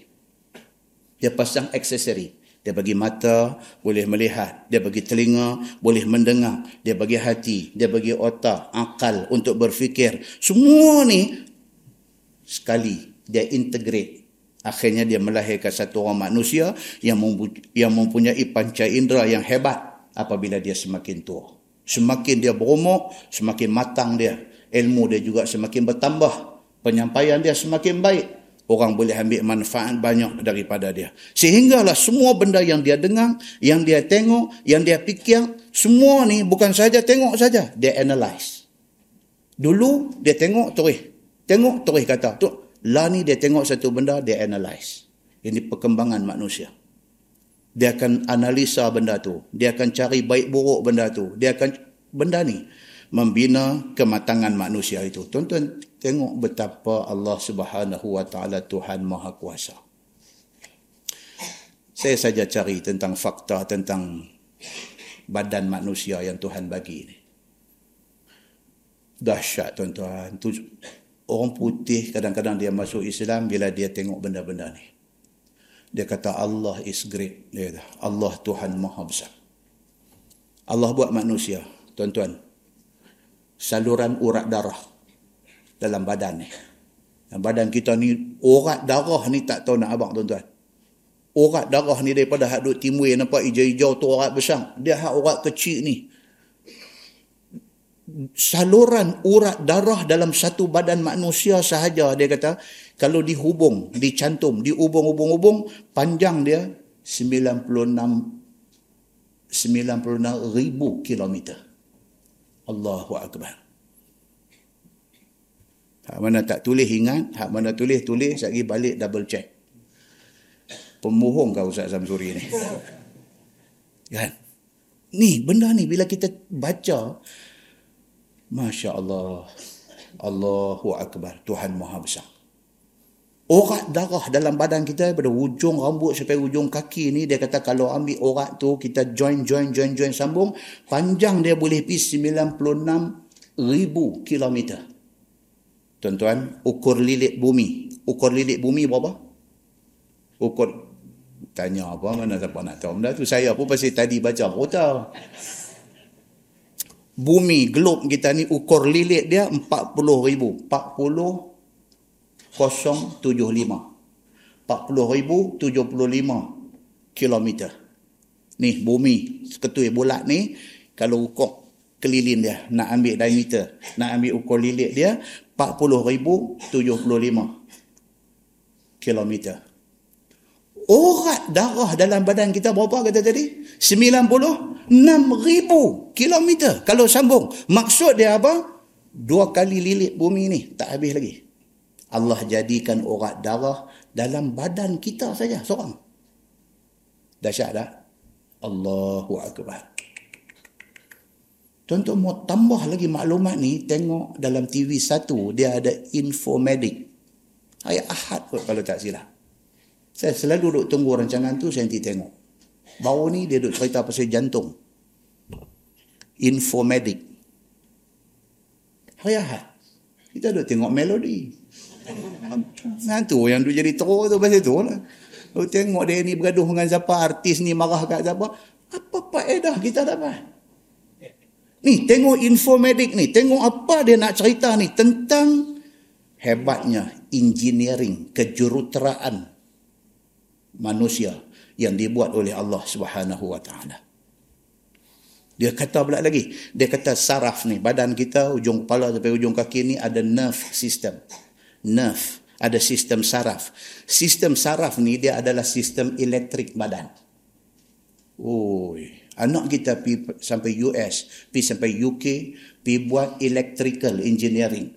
Dia pasang aksesori. Dia bagi mata, boleh melihat. Dia bagi telinga, boleh mendengar. Dia bagi hati, dia bagi otak, akal untuk berfikir. Semua ni sekali dia integrate. Akhirnya dia melahirkan satu orang manusia yang yang mempunyai panca indera yang hebat apabila dia semakin tua. Semakin dia berumur, semakin matang dia. Ilmu dia juga semakin bertambah. Penyampaian dia semakin baik orang boleh ambil manfaat banyak daripada dia. Sehinggalah semua benda yang dia dengar, yang dia tengok, yang dia fikir, semua ni bukan saja tengok saja, dia analyze. Dulu dia tengok terus. Tengok terus kata, tu lah ni dia tengok satu benda, dia analyze. Ini perkembangan manusia. Dia akan analisa benda tu. Dia akan cari baik buruk benda tu. Dia akan benda ni membina kematangan manusia itu. Tuan-tuan tengok betapa Allah Subhanahu wa taala Tuhan Maha Kuasa. Saya saja cari tentang fakta tentang badan manusia yang Tuhan bagi ini. Dahsyat tuan-tuan. Orang putih kadang-kadang dia masuk Islam bila dia tengok benda-benda ni. Dia kata Allah is great. Dia kata, Allah Tuhan Maha Besar. Allah buat manusia. Tuan-tuan, saluran urat darah dalam badan ni. Dan badan kita ni, urat darah ni tak tahu nak abang tuan-tuan. Urat darah ni daripada hak duduk timur nampak hijau-hijau tu urat besar. Dia hak urat kecil ni. Saluran urat darah dalam satu badan manusia sahaja dia kata kalau dihubung, dicantum, dihubung-hubung-hubung panjang dia 96 96 ribu kilometer. Allahu Akbar. Hak mana tak tulis ingat, hak mana tulis tulis, lagi balik double check. Pemohong kau Ustaz Samsuri ni. Kan? Ni benda ni bila kita baca Masya Allah Allahu Akbar Tuhan Maha Besar Orat darah dalam badan kita pada ujung rambut sampai ujung kaki ni dia kata kalau ambil orat tu kita join join join join sambung panjang dia boleh pergi 96 ribu kilometer. Tuan-tuan, ukur lilit bumi. Ukur lilit bumi berapa? Ukur tanya apa mana siapa nak tahu benda tu saya pun pasti tadi baca rota. Bumi globe kita ni ukur lilit dia 40 ribu. 40 075. 40,075 kilometer. Ni bumi ketui bulat ni kalau ukur keliling dia nak ambil diameter, nak ambil ukur lilit dia 40,075 kilometer. Urat darah dalam badan kita berapa kata tadi? 96,000 kilometer. Kalau sambung, maksud dia apa? Dua kali lilit bumi ni tak habis lagi. Allah jadikan urat darah dalam badan kita saja seorang. Dahsyat tak? Allahu Akbar. Tuan-tuan mau tambah lagi maklumat ni, tengok dalam TV satu dia ada infomedic. Hari Ahad kot kalau tak silap. Saya selalu duduk tunggu rancangan tu, saya nanti tengok. Baru ni dia duduk cerita pasal jantung. Infomedic. Hari Ahad. Kita duduk tengok melodi. Nantu yang duduk jadi teruk tu pasal tu lah. Duduk tengok dia ni bergaduh dengan siapa, artis ni marah kat siapa. Apa faedah kita dapat? Ni tengok infomedik ni, tengok apa dia nak cerita ni tentang hebatnya engineering, kejuruteraan manusia yang dibuat oleh Allah Subhanahu wa taala. Dia kata pula lagi, dia kata saraf ni, badan kita ujung kepala sampai ujung kaki ni ada nerve system. Nerve, ada sistem saraf. Sistem saraf ni dia adalah sistem elektrik badan. Oi, Anak kita pi sampai US, pi sampai UK, pi buat electrical engineering.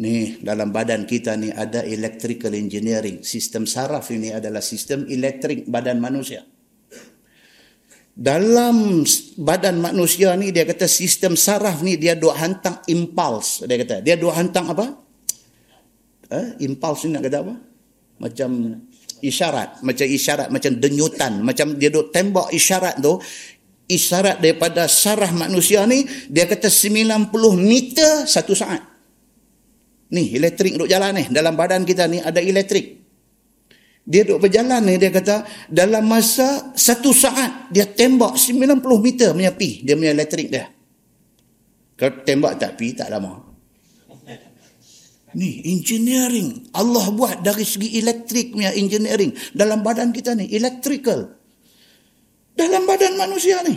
Ni dalam badan kita ni ada electrical engineering. Sistem saraf ini adalah sistem elektrik badan manusia. Dalam badan manusia ni dia kata sistem saraf ni dia duk hantar impuls. Dia kata dia duk hantar apa? Eh, impuls ni nak kata apa? Macam isyarat. Macam isyarat macam denyutan. Macam dia duk tembak isyarat tu isyarat daripada sarah manusia ni dia kata 90 meter satu saat. Ni elektrik duk jalan ni. Dalam badan kita ni ada elektrik. Dia duk berjalan ni dia kata dalam masa satu saat dia tembak 90 meter punya pi. Dia punya elektrik dia. Kalau tembak tak pi tak lama Ni engineering. Allah buat dari segi elektrik punya engineering. Dalam badan kita ni. Electrical. Dalam badan manusia ni.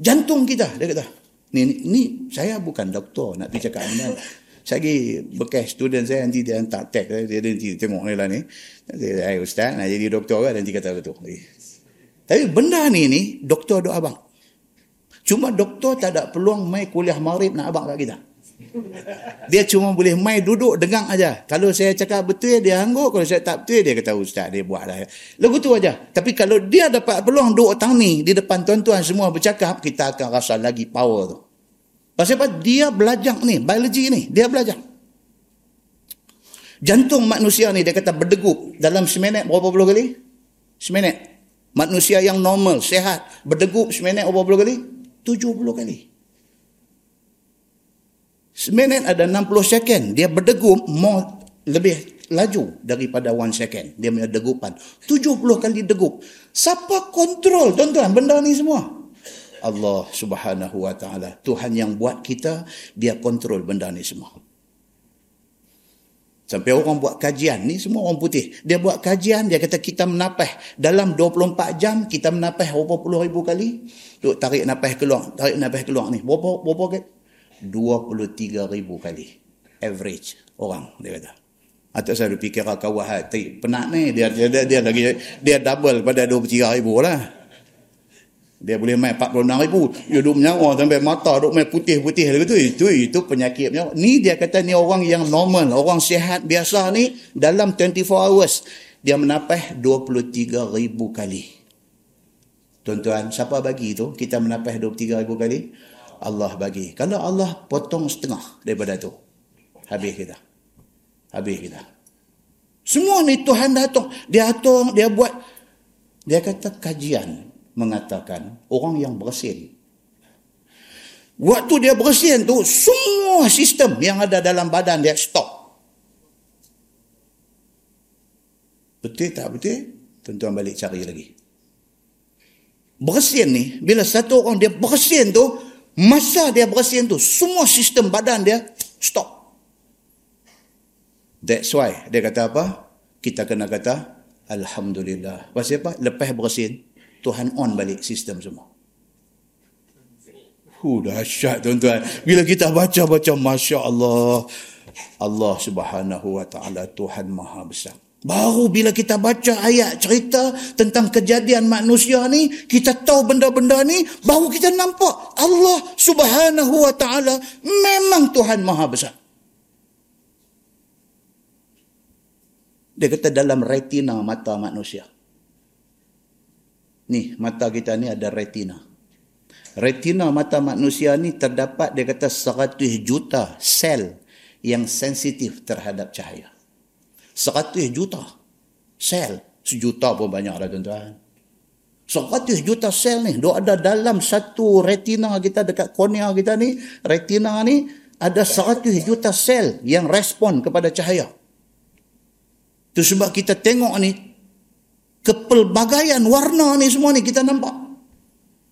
Jantung kita. Dia kata. Ni, ni, ni saya bukan doktor nak pergi cakap ni. Saya pergi bekas student saya nanti dia hantar tag. Dia nanti tengok ni lah ni. Saya ustaz nak jadi doktor kan nanti kata betul. Eh. Tapi benda ni ni doktor doa abang. Cuma doktor tak ada peluang mai kuliah marib nak abang kat kita. Dia cuma boleh mai duduk dengang aja. Kalau saya cakap betul dia angguk, kalau saya tak betul dia kata ustaz dia buat lah. Lagu tu aja. Tapi kalau dia dapat peluang duduk tang ni di depan tuan-tuan semua bercakap, kita akan rasa lagi power tu. Pasal apa? Dia belajar ni, biologi ni, dia belajar. Jantung manusia ni dia kata berdegup dalam seminit berapa puluh kali? Seminit. Manusia yang normal, sehat, berdegup seminit berapa puluh kali? Tujuh puluh kali. Seminit ada 60 second. Dia berdegup more, lebih laju daripada 1 second. Dia punya degupan. 70 kali degup. Siapa kontrol tuan-tuan benda ni semua? Allah subhanahu wa ta'ala. Tuhan yang buat kita, dia kontrol benda ni semua. Sampai orang buat kajian, ni semua orang putih. Dia buat kajian, dia kata kita menapah. Dalam 24 jam, kita menapah berapa puluh ribu kali. Duk tarik napah keluar, tarik napah keluar ni. Berapa, berapa? 23 ribu kali. Average orang dia kata. Atau saya fikir kawah hati penat ni. Dia, dia, dia, dia lagi dia double pada 23 ribu lah. Dia boleh main 46 ribu. Dia duduk menyawa sampai mata duduk main putih-putih itu, itu itu penyakitnya ni dia kata ni orang yang normal orang sihat biasa ni dalam 24 hours dia menapah 23 ribu kali. Tuan-tuan siapa bagi tu? Kita menapah 23 ribu kali Allah bagi. Kalau Allah potong setengah daripada tu, habis kita. Habis kita. Semua ni Tuhan dah atur. Dia atur, dia buat. Dia kata kajian mengatakan orang yang bersin. Waktu dia bersin tu, semua sistem yang ada dalam badan dia stop. Betul tak betul? Tuan-tuan balik cari lagi. Bersin ni, bila satu orang dia bersin tu, Masa dia bersin tu, semua sistem badan dia stop. That's why dia kata apa? Kita kena kata Alhamdulillah. Pasal apa? Lepas bersin, Tuhan on balik sistem semua. Huh, dahsyat tuan-tuan. Bila kita baca-baca, Masya Allah. Allah subhanahu wa ta'ala Tuhan maha besar. Baru bila kita baca ayat cerita tentang kejadian manusia ni, kita tahu benda-benda ni, baru kita nampak Allah Subhanahu Wa Taala memang Tuhan Maha Besar. Dia kata dalam retina mata manusia. Ni, mata kita ni ada retina. Retina mata manusia ni terdapat dia kata 100 juta sel yang sensitif terhadap cahaya. 100 juta sel. Sejuta pun banyak lah tuan-tuan. 100 juta sel ni, dia ada dalam satu retina kita dekat kornea kita ni, retina ni ada 100 juta sel yang respon kepada cahaya. Itu sebab kita tengok ni, kepelbagaian warna ni semua ni kita nampak.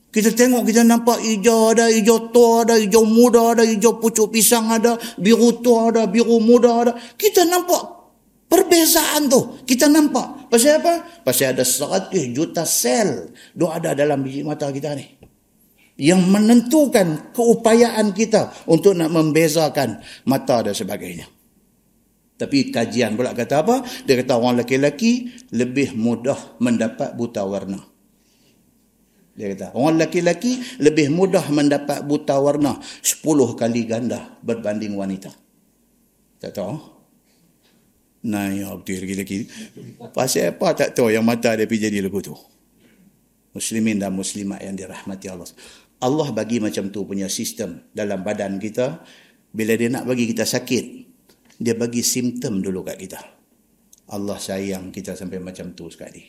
Kita tengok, kita nampak hijau ada, hijau tua ada, hijau muda ada, hijau pucuk pisang ada, biru tua ada, biru muda ada. Kita nampak perbezaan tu. Kita nampak. Pasal apa? Pasal ada 100 juta sel dia ada dalam biji mata kita ni. Yang menentukan keupayaan kita untuk nak membezakan mata dan sebagainya. Tapi kajian pula kata apa? Dia kata orang lelaki-lelaki lebih mudah mendapat buta warna. Dia kata orang lelaki-lelaki lebih mudah mendapat buta warna 10 kali ganda berbanding wanita. Tak tahu? Nah, ya betul lelaki-lelaki. Pasal apa tak tahu yang mata dia pergi jadi lebu tu. Muslimin dan muslimat yang dirahmati Allah. Allah bagi macam tu punya sistem dalam badan kita. Bila dia nak bagi kita sakit, dia bagi simptom dulu kat kita. Allah sayang kita sampai macam tu sekali.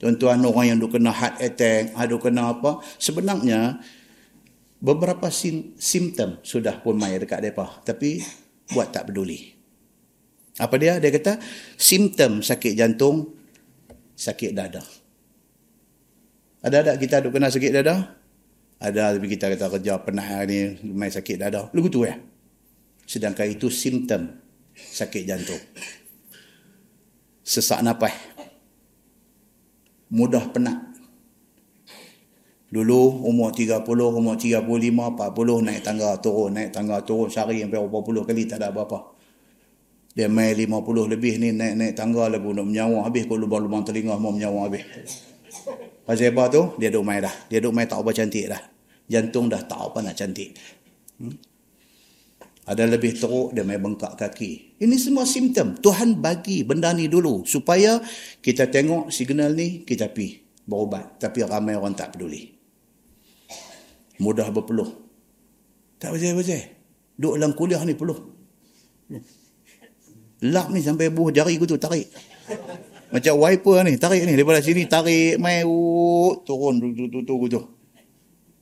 Tuan-tuan orang yang duk kena heart attack, ada kena apa, sebenarnya beberapa sim simptom sudah pun mai dekat depa, tapi buat tak peduli. Apa dia? Dia kata simptom sakit jantung, sakit dada. Ada tak kita duk kena sakit dada? Ada tapi kita kata kerja penat ni mai sakit dada. Lagu tu ya. Sedangkan itu simptom sakit jantung. Sesak nafas. Mudah penat. Dulu umur 30, umur 35, 40 naik tangga turun, naik tangga turun sehari sampai berapa puluh kali tak ada apa-apa. Dia main 50 lebih ni naik-naik tangga lagu nak menyawa habis kau lubang-lubang telinga mau menyawa habis. Pasal apa tu? Dia duk main dah. Dia duk main tak apa cantik dah. Jantung dah tak apa nak cantik. Hmm? Ada lebih teruk, dia main bengkak kaki. Ini semua simptom. Tuhan bagi benda ni dulu. Supaya kita tengok signal ni, kita pi berubat. Tapi ramai orang tak peduli. Mudah berpeluh. Tak pasal-pasal. Duk dalam kuliah ni peluh. Lap ni sampai buah jari ku tu, tarik. Macam wiper ni, tarik ni. Daripada sini, tarik, main, uh, turun, tu, tu, tu, tu, tu.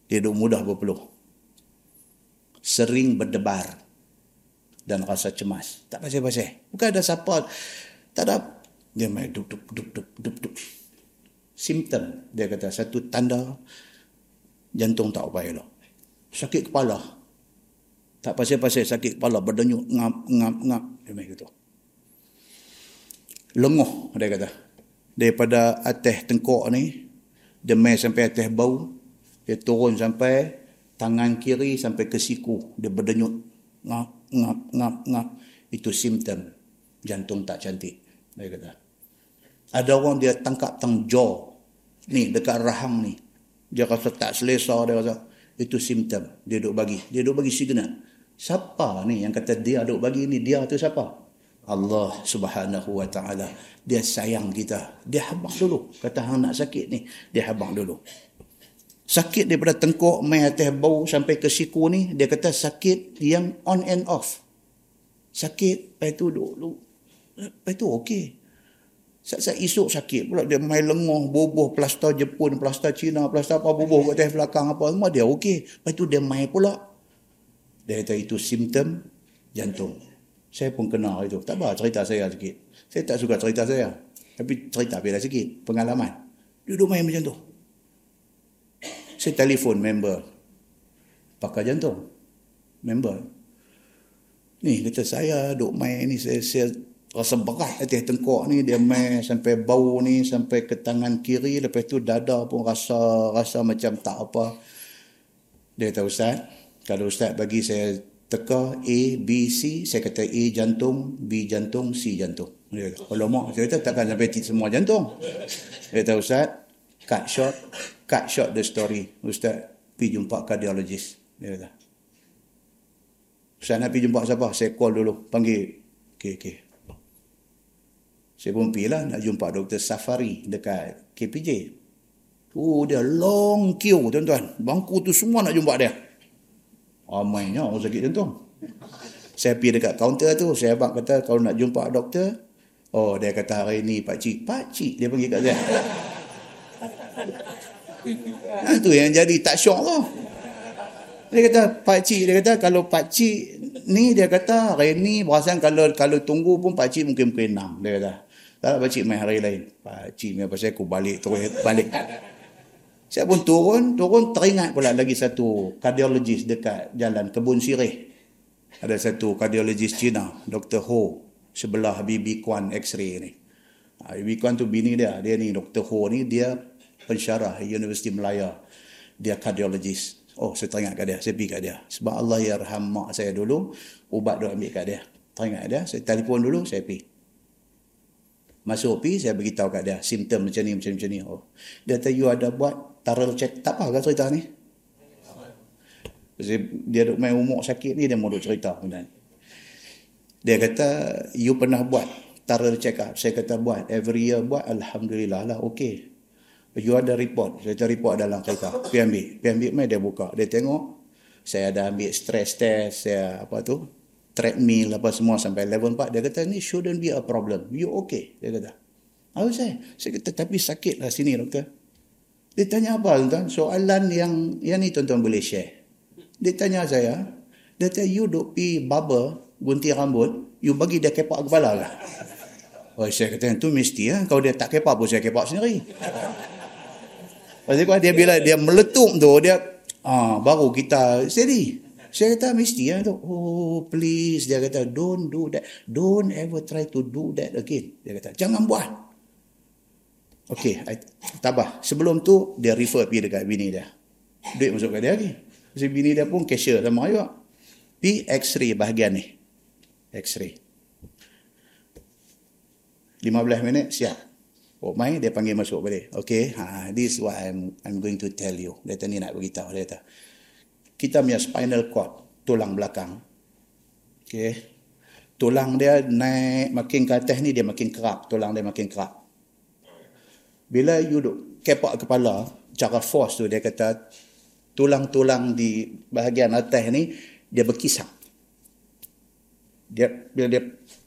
Dia duk mudah berpeluh. Sering berdebar dan rasa cemas. Tak pasal-pasal. Bukan ada siapa. Tak ada. Dia main duk, duk, duk, duk, duk, duk. Simptom. Dia kata satu tanda jantung tak apa elok. Sakit kepala. Tak pasal-pasal sakit kepala. Berdenyut, ngap, ngap, ngap. Dia main gitu. Lenguh, dia kata. Daripada atas tengkok ni, dia main sampai atas bau. Dia turun sampai tangan kiri sampai ke siku. Dia berdenyut. Ngap, ngap, ngap, ngap. Itu simptom jantung tak cantik. Dia kata. Ada orang dia tangkap tang jaw. Ni, dekat rahang ni. Dia rasa tak selesa. Dia rasa, itu simptom. Dia duk bagi. Dia duk bagi signal. Siapa ni yang kata dia duk bagi ni? Dia tu siapa? Allah subhanahu wa ta'ala. Dia sayang kita. Dia habang dulu. Kata hang nak sakit ni. Dia habang dulu sakit daripada tengkok mai atas bau sampai ke siku ni dia kata sakit yang on and off sakit lepas tu dulu lepas tu okey Saat-saat esok sakit pula dia main lengoh, bubuh plaster Jepun, plaster Cina, plaster apa bubuh kat atas belakang apa semua dia okey. Lepas tu dia main pula. Dia kata itu simptom jantung. Saya pun kena itu. Tak apa cerita saya sikit. Saya tak suka cerita saya. Tapi cerita bila sikit. Pengalaman. Duduk main macam tu. Saya telefon member. Pakar jantung. Member. Ni kata saya duk main ni saya, saya rasa berat atas tengkok ni dia main sampai bau ni sampai ke tangan kiri lepas tu dada pun rasa rasa macam tak apa dia kata ustaz kalau ustaz bagi saya teka A, B, C saya kata A jantung, B jantung, C jantung dia kata kalau mak saya kata takkan sampai semua jantung dia kata ustaz cut short cut short the story. Ustaz pergi jumpa kardiologis. Dia kata. Ustaz nak pergi jumpa siapa? Saya call dulu. Panggil. Okey, okey. Saya pun pergi lah nak jumpa Dr. Safari dekat KPJ. Oh dia long queue tuan-tuan. Bangku tu semua nak jumpa dia. Ramainya orang sakit jantung. Saya pergi dekat kaunter tu. Saya abang kata kalau nak jumpa doktor. Oh dia kata hari ni Pak Cik. Pak Cik dia pergi kat saya. Ha, tu yang jadi tak syok tu. Dia kata Pak Cik. Dia kata kalau Pak Cik ni dia kata hari ni perasan kalau kalau tunggu pun Pak Cik mungkin mungkin enam. Dia kata. Tak pakcik main hari lain. Pakcik main pasal aku balik terus balik. Saya pun turun, turun teringat pula lagi satu kardiologis dekat jalan Kebun Sirih. Ada satu kardiologis Cina, Dr. Ho, sebelah BB Kwan X-ray ni. Ha, Kwan tu bini dia, dia ni Dr. Ho ni, dia pensyarah Universiti Melaya. Dia kardiologis. Oh, saya teringat kat dia, saya pergi kat dia. Sebab Allah ya mak saya dulu, ubat dia ambil kat dia. Teringat dia, saya telefon dulu, saya pergi. Masuk pi saya beritahu kat dia simptom macam ni macam, macam ni. Oh. Dia kata you ada buat taral check tak apa ke cerita ni? Dia duk main umur sakit ni dia mau duk cerita benda Dia kata you pernah buat taral check up. Saya kata buat every year buat alhamdulillah lah okey. You ada report. Saya kata report dalam kereta. Pergi ambil. Pergi ambil mai dia buka. Dia tengok saya ada ambil stress test saya apa tu treadmill apa semua sampai level 4 dia kata ni shouldn't be a problem you okay dia kata apa saya saya kata tapi sakit lah sini doktor dia tanya apa tuan soalan yang yang ni tuan-tuan boleh share dia tanya saya dia kata you duk pi barber gunting rambut you bagi dia kepak kepala lah (laughs) Oh, saya kata tu mesti ya. Kalau dia tak kepak pun saya kepak sendiri. (laughs) Pasal dia bila dia meletup tu dia ah baru kita steady. Saya kata mesti ya tu. Oh please dia kata don't do that. Don't ever try to do that again. Dia kata jangan buat. Okey, tabah. Sebelum tu dia refer pergi dekat bini dia. Duit masuk ke dia lagi. Sebab bini dia pun cashier sama juga. Pi X-ray bahagian ni. X-ray. 15 minit siap. Oh, mai dia panggil masuk balik. Okay, ha, this is what I'm I'm going to tell you. Dia tadi nak beritahu. Dia kata, kita punya spinal cord, tulang belakang. Okay. Tulang dia naik makin ke atas ni, dia makin kerak. Tulang dia makin kerak. Bila you duk kepak kepala, cara force tu dia kata, tulang-tulang di bahagian atas ni, dia berkisar. Dia, bila dia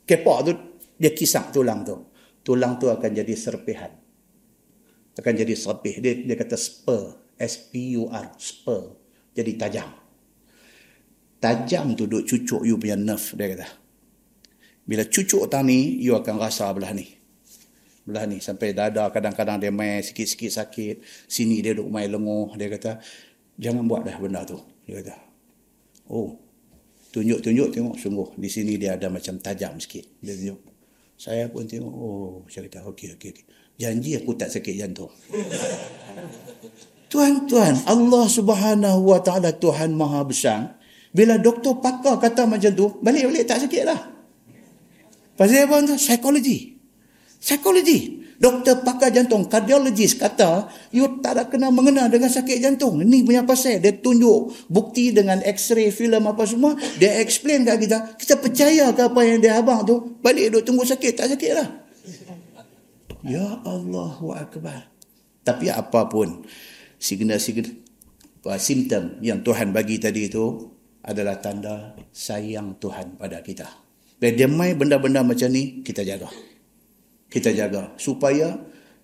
kepak tu, dia kisar tulang tu. Tulang tu akan jadi serpihan. Akan jadi serpih. Dia, dia kata spur. S-P-U-R. Spur jadi tajam. Tajam tu duk cucuk you punya nerve, dia kata. Bila cucuk tang ni, you akan rasa belah ni. Belah ni, sampai dada kadang-kadang dia main sikit-sikit sakit. Sini dia duk main lenguh, dia kata, jangan buat dah benda tu. Dia kata, oh, tunjuk-tunjuk tengok sungguh. Di sini dia ada macam tajam sikit. Dia tunjuk. Saya pun tengok, oh, saya kata, okey, okey, okey. Janji aku tak sakit jantung. Tuan-tuan, Allah Subhanahu Wa Taala Tuhan Maha Besar. Bila doktor pakar kata macam tu, balik-balik tak sakit lah. Pasal apa tu? Psikologi. Psikologi. Doktor pakar jantung, kardiologis kata, you tak ada kena mengenal dengan sakit jantung. Ini punya pasal. Dia tunjuk bukti dengan x-ray, filem apa semua. Dia explain kat kita. Kita percaya ke apa yang dia abang tu. Balik duk tunggu sakit, tak sakit lah. Ya Allah Akbar. Tapi apapun, signal-signal simptom yang Tuhan bagi tadi itu adalah tanda sayang Tuhan pada kita. Bila dia main benda-benda macam ni, kita jaga. Kita jaga supaya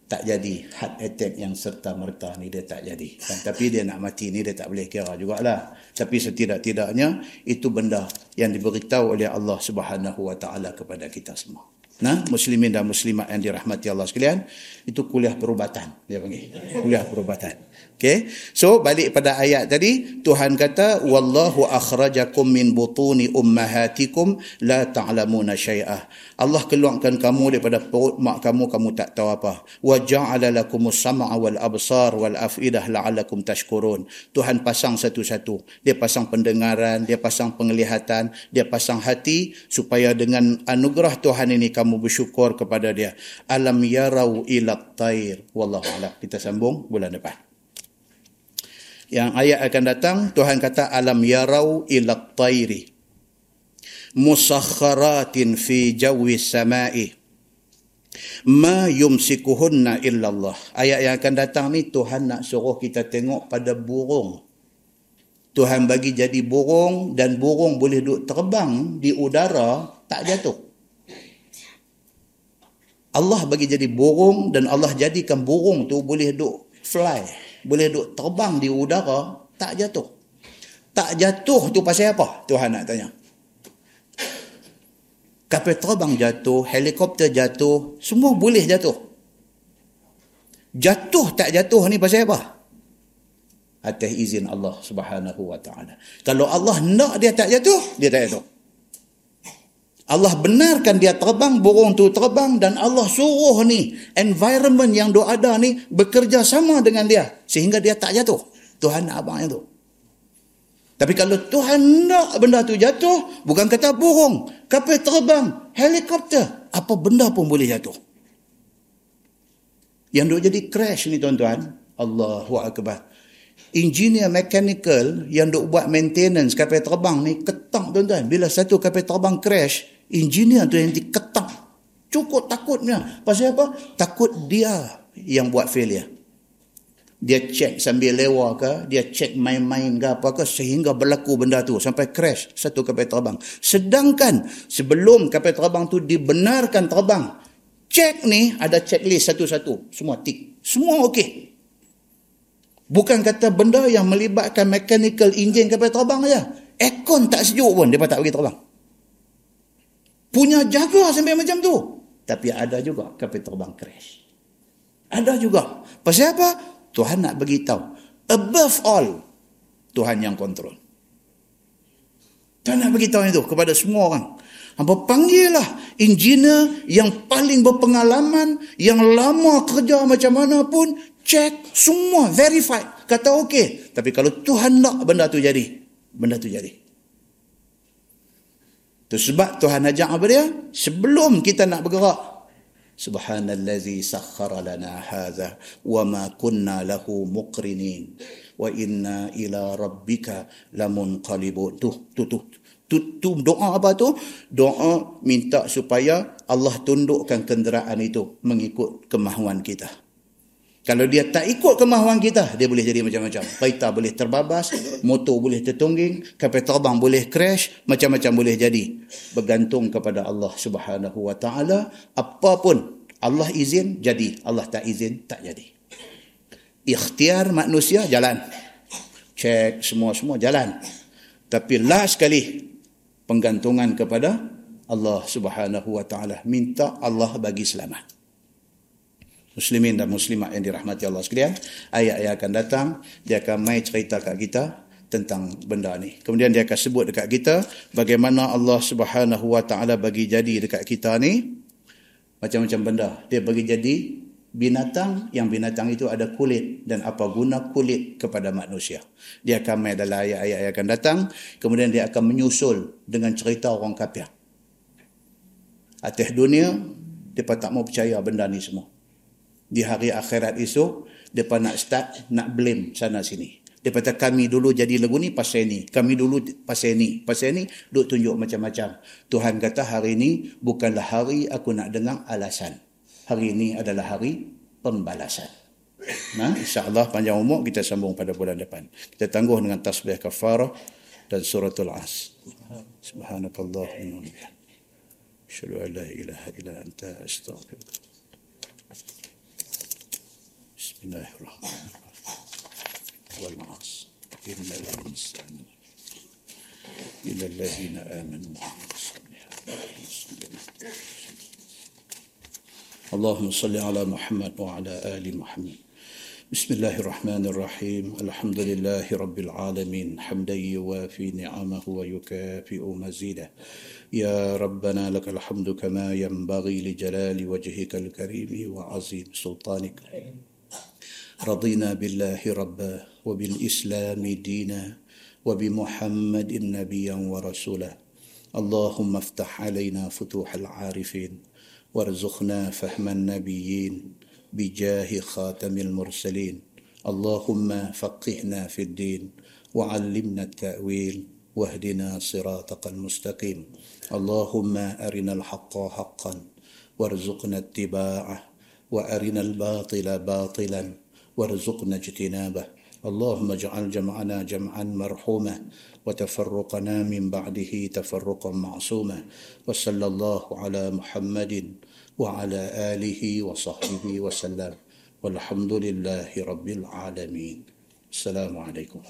tak jadi heart attack yang serta-merta ni dia tak jadi. Kan? Tapi dia nak mati ni dia tak boleh kira jugalah. Tapi setidak-tidaknya itu benda yang diberitahu oleh Allah Subhanahu Wa Taala kepada kita semua. Nah, muslimin dan muslimat yang dirahmati Allah sekalian, itu kuliah perubatan dia panggil. Kuliah perubatan. Okay. So balik pada ayat tadi, Tuhan kata, Wallahu akhrajakum min butuni ummahatikum la ta'lamuna syai'ah. Allah keluarkan kamu daripada perut mak kamu, kamu tak tahu apa. Wa ja'ala lakumus sam'a wal absar wal afidah la'alakum tashkurun. Tuhan pasang satu-satu. Dia pasang pendengaran, dia pasang penglihatan, dia pasang hati supaya dengan anugerah Tuhan ini kamu bersyukur kepada dia. Alam yarau ila tair. Wallahu a'lam. Kita sambung bulan depan yang ayat akan datang Tuhan kata alam yarau ila tairi musakharatin fi jawi samai Ma yumsikuhunna illallah. Ayat yang akan datang ni Tuhan nak suruh kita tengok pada burung. Tuhan bagi jadi burung dan burung boleh duduk terbang di udara tak jatuh. Allah bagi jadi burung dan Allah jadikan burung tu boleh duduk fly. Boleh duduk terbang di udara tak jatuh. Tak jatuh tu pasal apa? Tuhan nak tanya kapal terbang jatuh, helikopter jatuh, semua boleh jatuh. Jatuh tak jatuh ni pasal apa? Atas izin Allah subhanahu wa ta'ala. Kalau Allah nak dia tak jatuh, dia tak jatuh. Allah benarkan dia terbang, burung tu terbang dan Allah suruh ni environment yang dia ada ni bekerja sama dengan dia sehingga dia tak jatuh. Tuhan nak abang itu. Tapi kalau Tuhan nak benda tu jatuh, bukan kata burung, kapal terbang, helikopter, apa benda pun boleh jatuh. Yang duk jadi crash ni tuan-tuan, Allahu Akbar. Engineer mechanical yang duk buat maintenance kapal terbang ni ketak tuan-tuan. Bila satu kapal terbang crash, engineer tu yang diketak. Cukup takutnya. Pasal apa? Takut dia yang buat failure dia cek sambil lewa ke, dia cek main-main ke apa ke sehingga berlaku benda tu sampai crash satu kapal terbang. Sedangkan sebelum kapal terbang tu dibenarkan terbang, cek ni ada checklist satu-satu, semua tik. Semua okey. Bukan kata benda yang melibatkan mechanical engine kapal terbang aja. Aircon tak sejuk pun dia tak bagi terbang. Punya jaga sampai macam tu. Tapi ada juga kapal terbang crash. Ada juga. Pasal apa? Tuhan nak beritahu. Above all, Tuhan yang kontrol. Tuhan nak beritahu itu kepada semua orang. Apa panggillah engineer yang paling berpengalaman, yang lama kerja macam mana pun, check semua, verify. Kata okey. Tapi kalau Tuhan nak benda tu jadi, benda tu jadi. Itu sebab Tuhan ajak apa dia? Sebelum kita nak bergerak, subhanallazi sakhkhara lana hadha wa ma kunna lahu muqrinin. Wa inna ila rabbika lamunqalibun. Tu tu tu tu, tu doa apa tu? Doa minta supaya Allah tundukkan kenderaan itu mengikut kemahuan kita kalau dia tak ikut kemahuan kita, dia boleh jadi macam-macam. Kereta boleh terbabas, motor boleh tertungging, kapal terbang boleh crash, macam-macam boleh jadi. Bergantung kepada Allah subhanahu wa ta'ala, apapun Allah izin, jadi. Allah tak izin, tak jadi. Ikhtiar manusia, jalan. Cek semua-semua, jalan. Tapi last sekali, penggantungan kepada Allah subhanahu wa ta'ala. Minta Allah bagi selamat muslimin dan muslimat yang dirahmati Allah sekalian. Ayat yang akan datang, dia akan mai cerita kat kita tentang benda ni. Kemudian dia akan sebut dekat kita bagaimana Allah Subhanahu Wa Taala bagi jadi dekat kita ni macam-macam benda. Dia bagi jadi binatang yang binatang itu ada kulit dan apa guna kulit kepada manusia. Dia akan mai dalam ayat-ayat yang akan datang. Kemudian dia akan menyusul dengan cerita orang kafir. Atas dunia, mereka tak mau percaya benda ni semua di hari akhirat esok depa nak start nak blame sana sini. Dia kata kami dulu jadi lagu ni pasal ni. Kami dulu pasal ni pasal ni. Duk tunjuk macam-macam. Tuhan kata hari ini bukanlah hari aku nak dengar alasan. Hari ini adalah hari pembalasan. (laughs) Nah insyaallah panjang umur kita sambung pada bulan depan. Kita tangguh dengan tasbih kafarah dan suratul as. Subhanakallah wa bihamdika. Asyhadu an la ilaha illa anta astaghfiruka بسم الله الرحمن الرحيم. والعصر إن الإنسان إلى الذين آمنوا اللهم صل على محمد وعلى آل محمد. بسم الله الرحمن الرحيم. الحمد لله رب العالمين. حمدا يوافي نعمه ويكافئ مزيده. يا ربنا لك الحمد كما ينبغي لجلال وجهك الكريم وعظيم سلطانك. رضينا بالله ربا وبالإسلام دينا وبمحمد نبيا ورسولا اللهم افتح علينا فتوح العارفين وارزقنا فهم النبيين بجاه خاتم المرسلين. اللهم فقهنا في الدين وعلمنا التأويل واهدنا صراطك المستقيم. اللهم أرنا الحق حقا وارزقنا اتباعه وأرنا الباطل باطلا. وارزقنا اجتنابه. اللهم اجعل جمعنا جمعا مرحوما وتفرقنا من بعده تفرقا معصوما وصلى الله على محمد وعلى آله وصحبه وسلم. والحمد لله رب العالمين. السلام عليكم.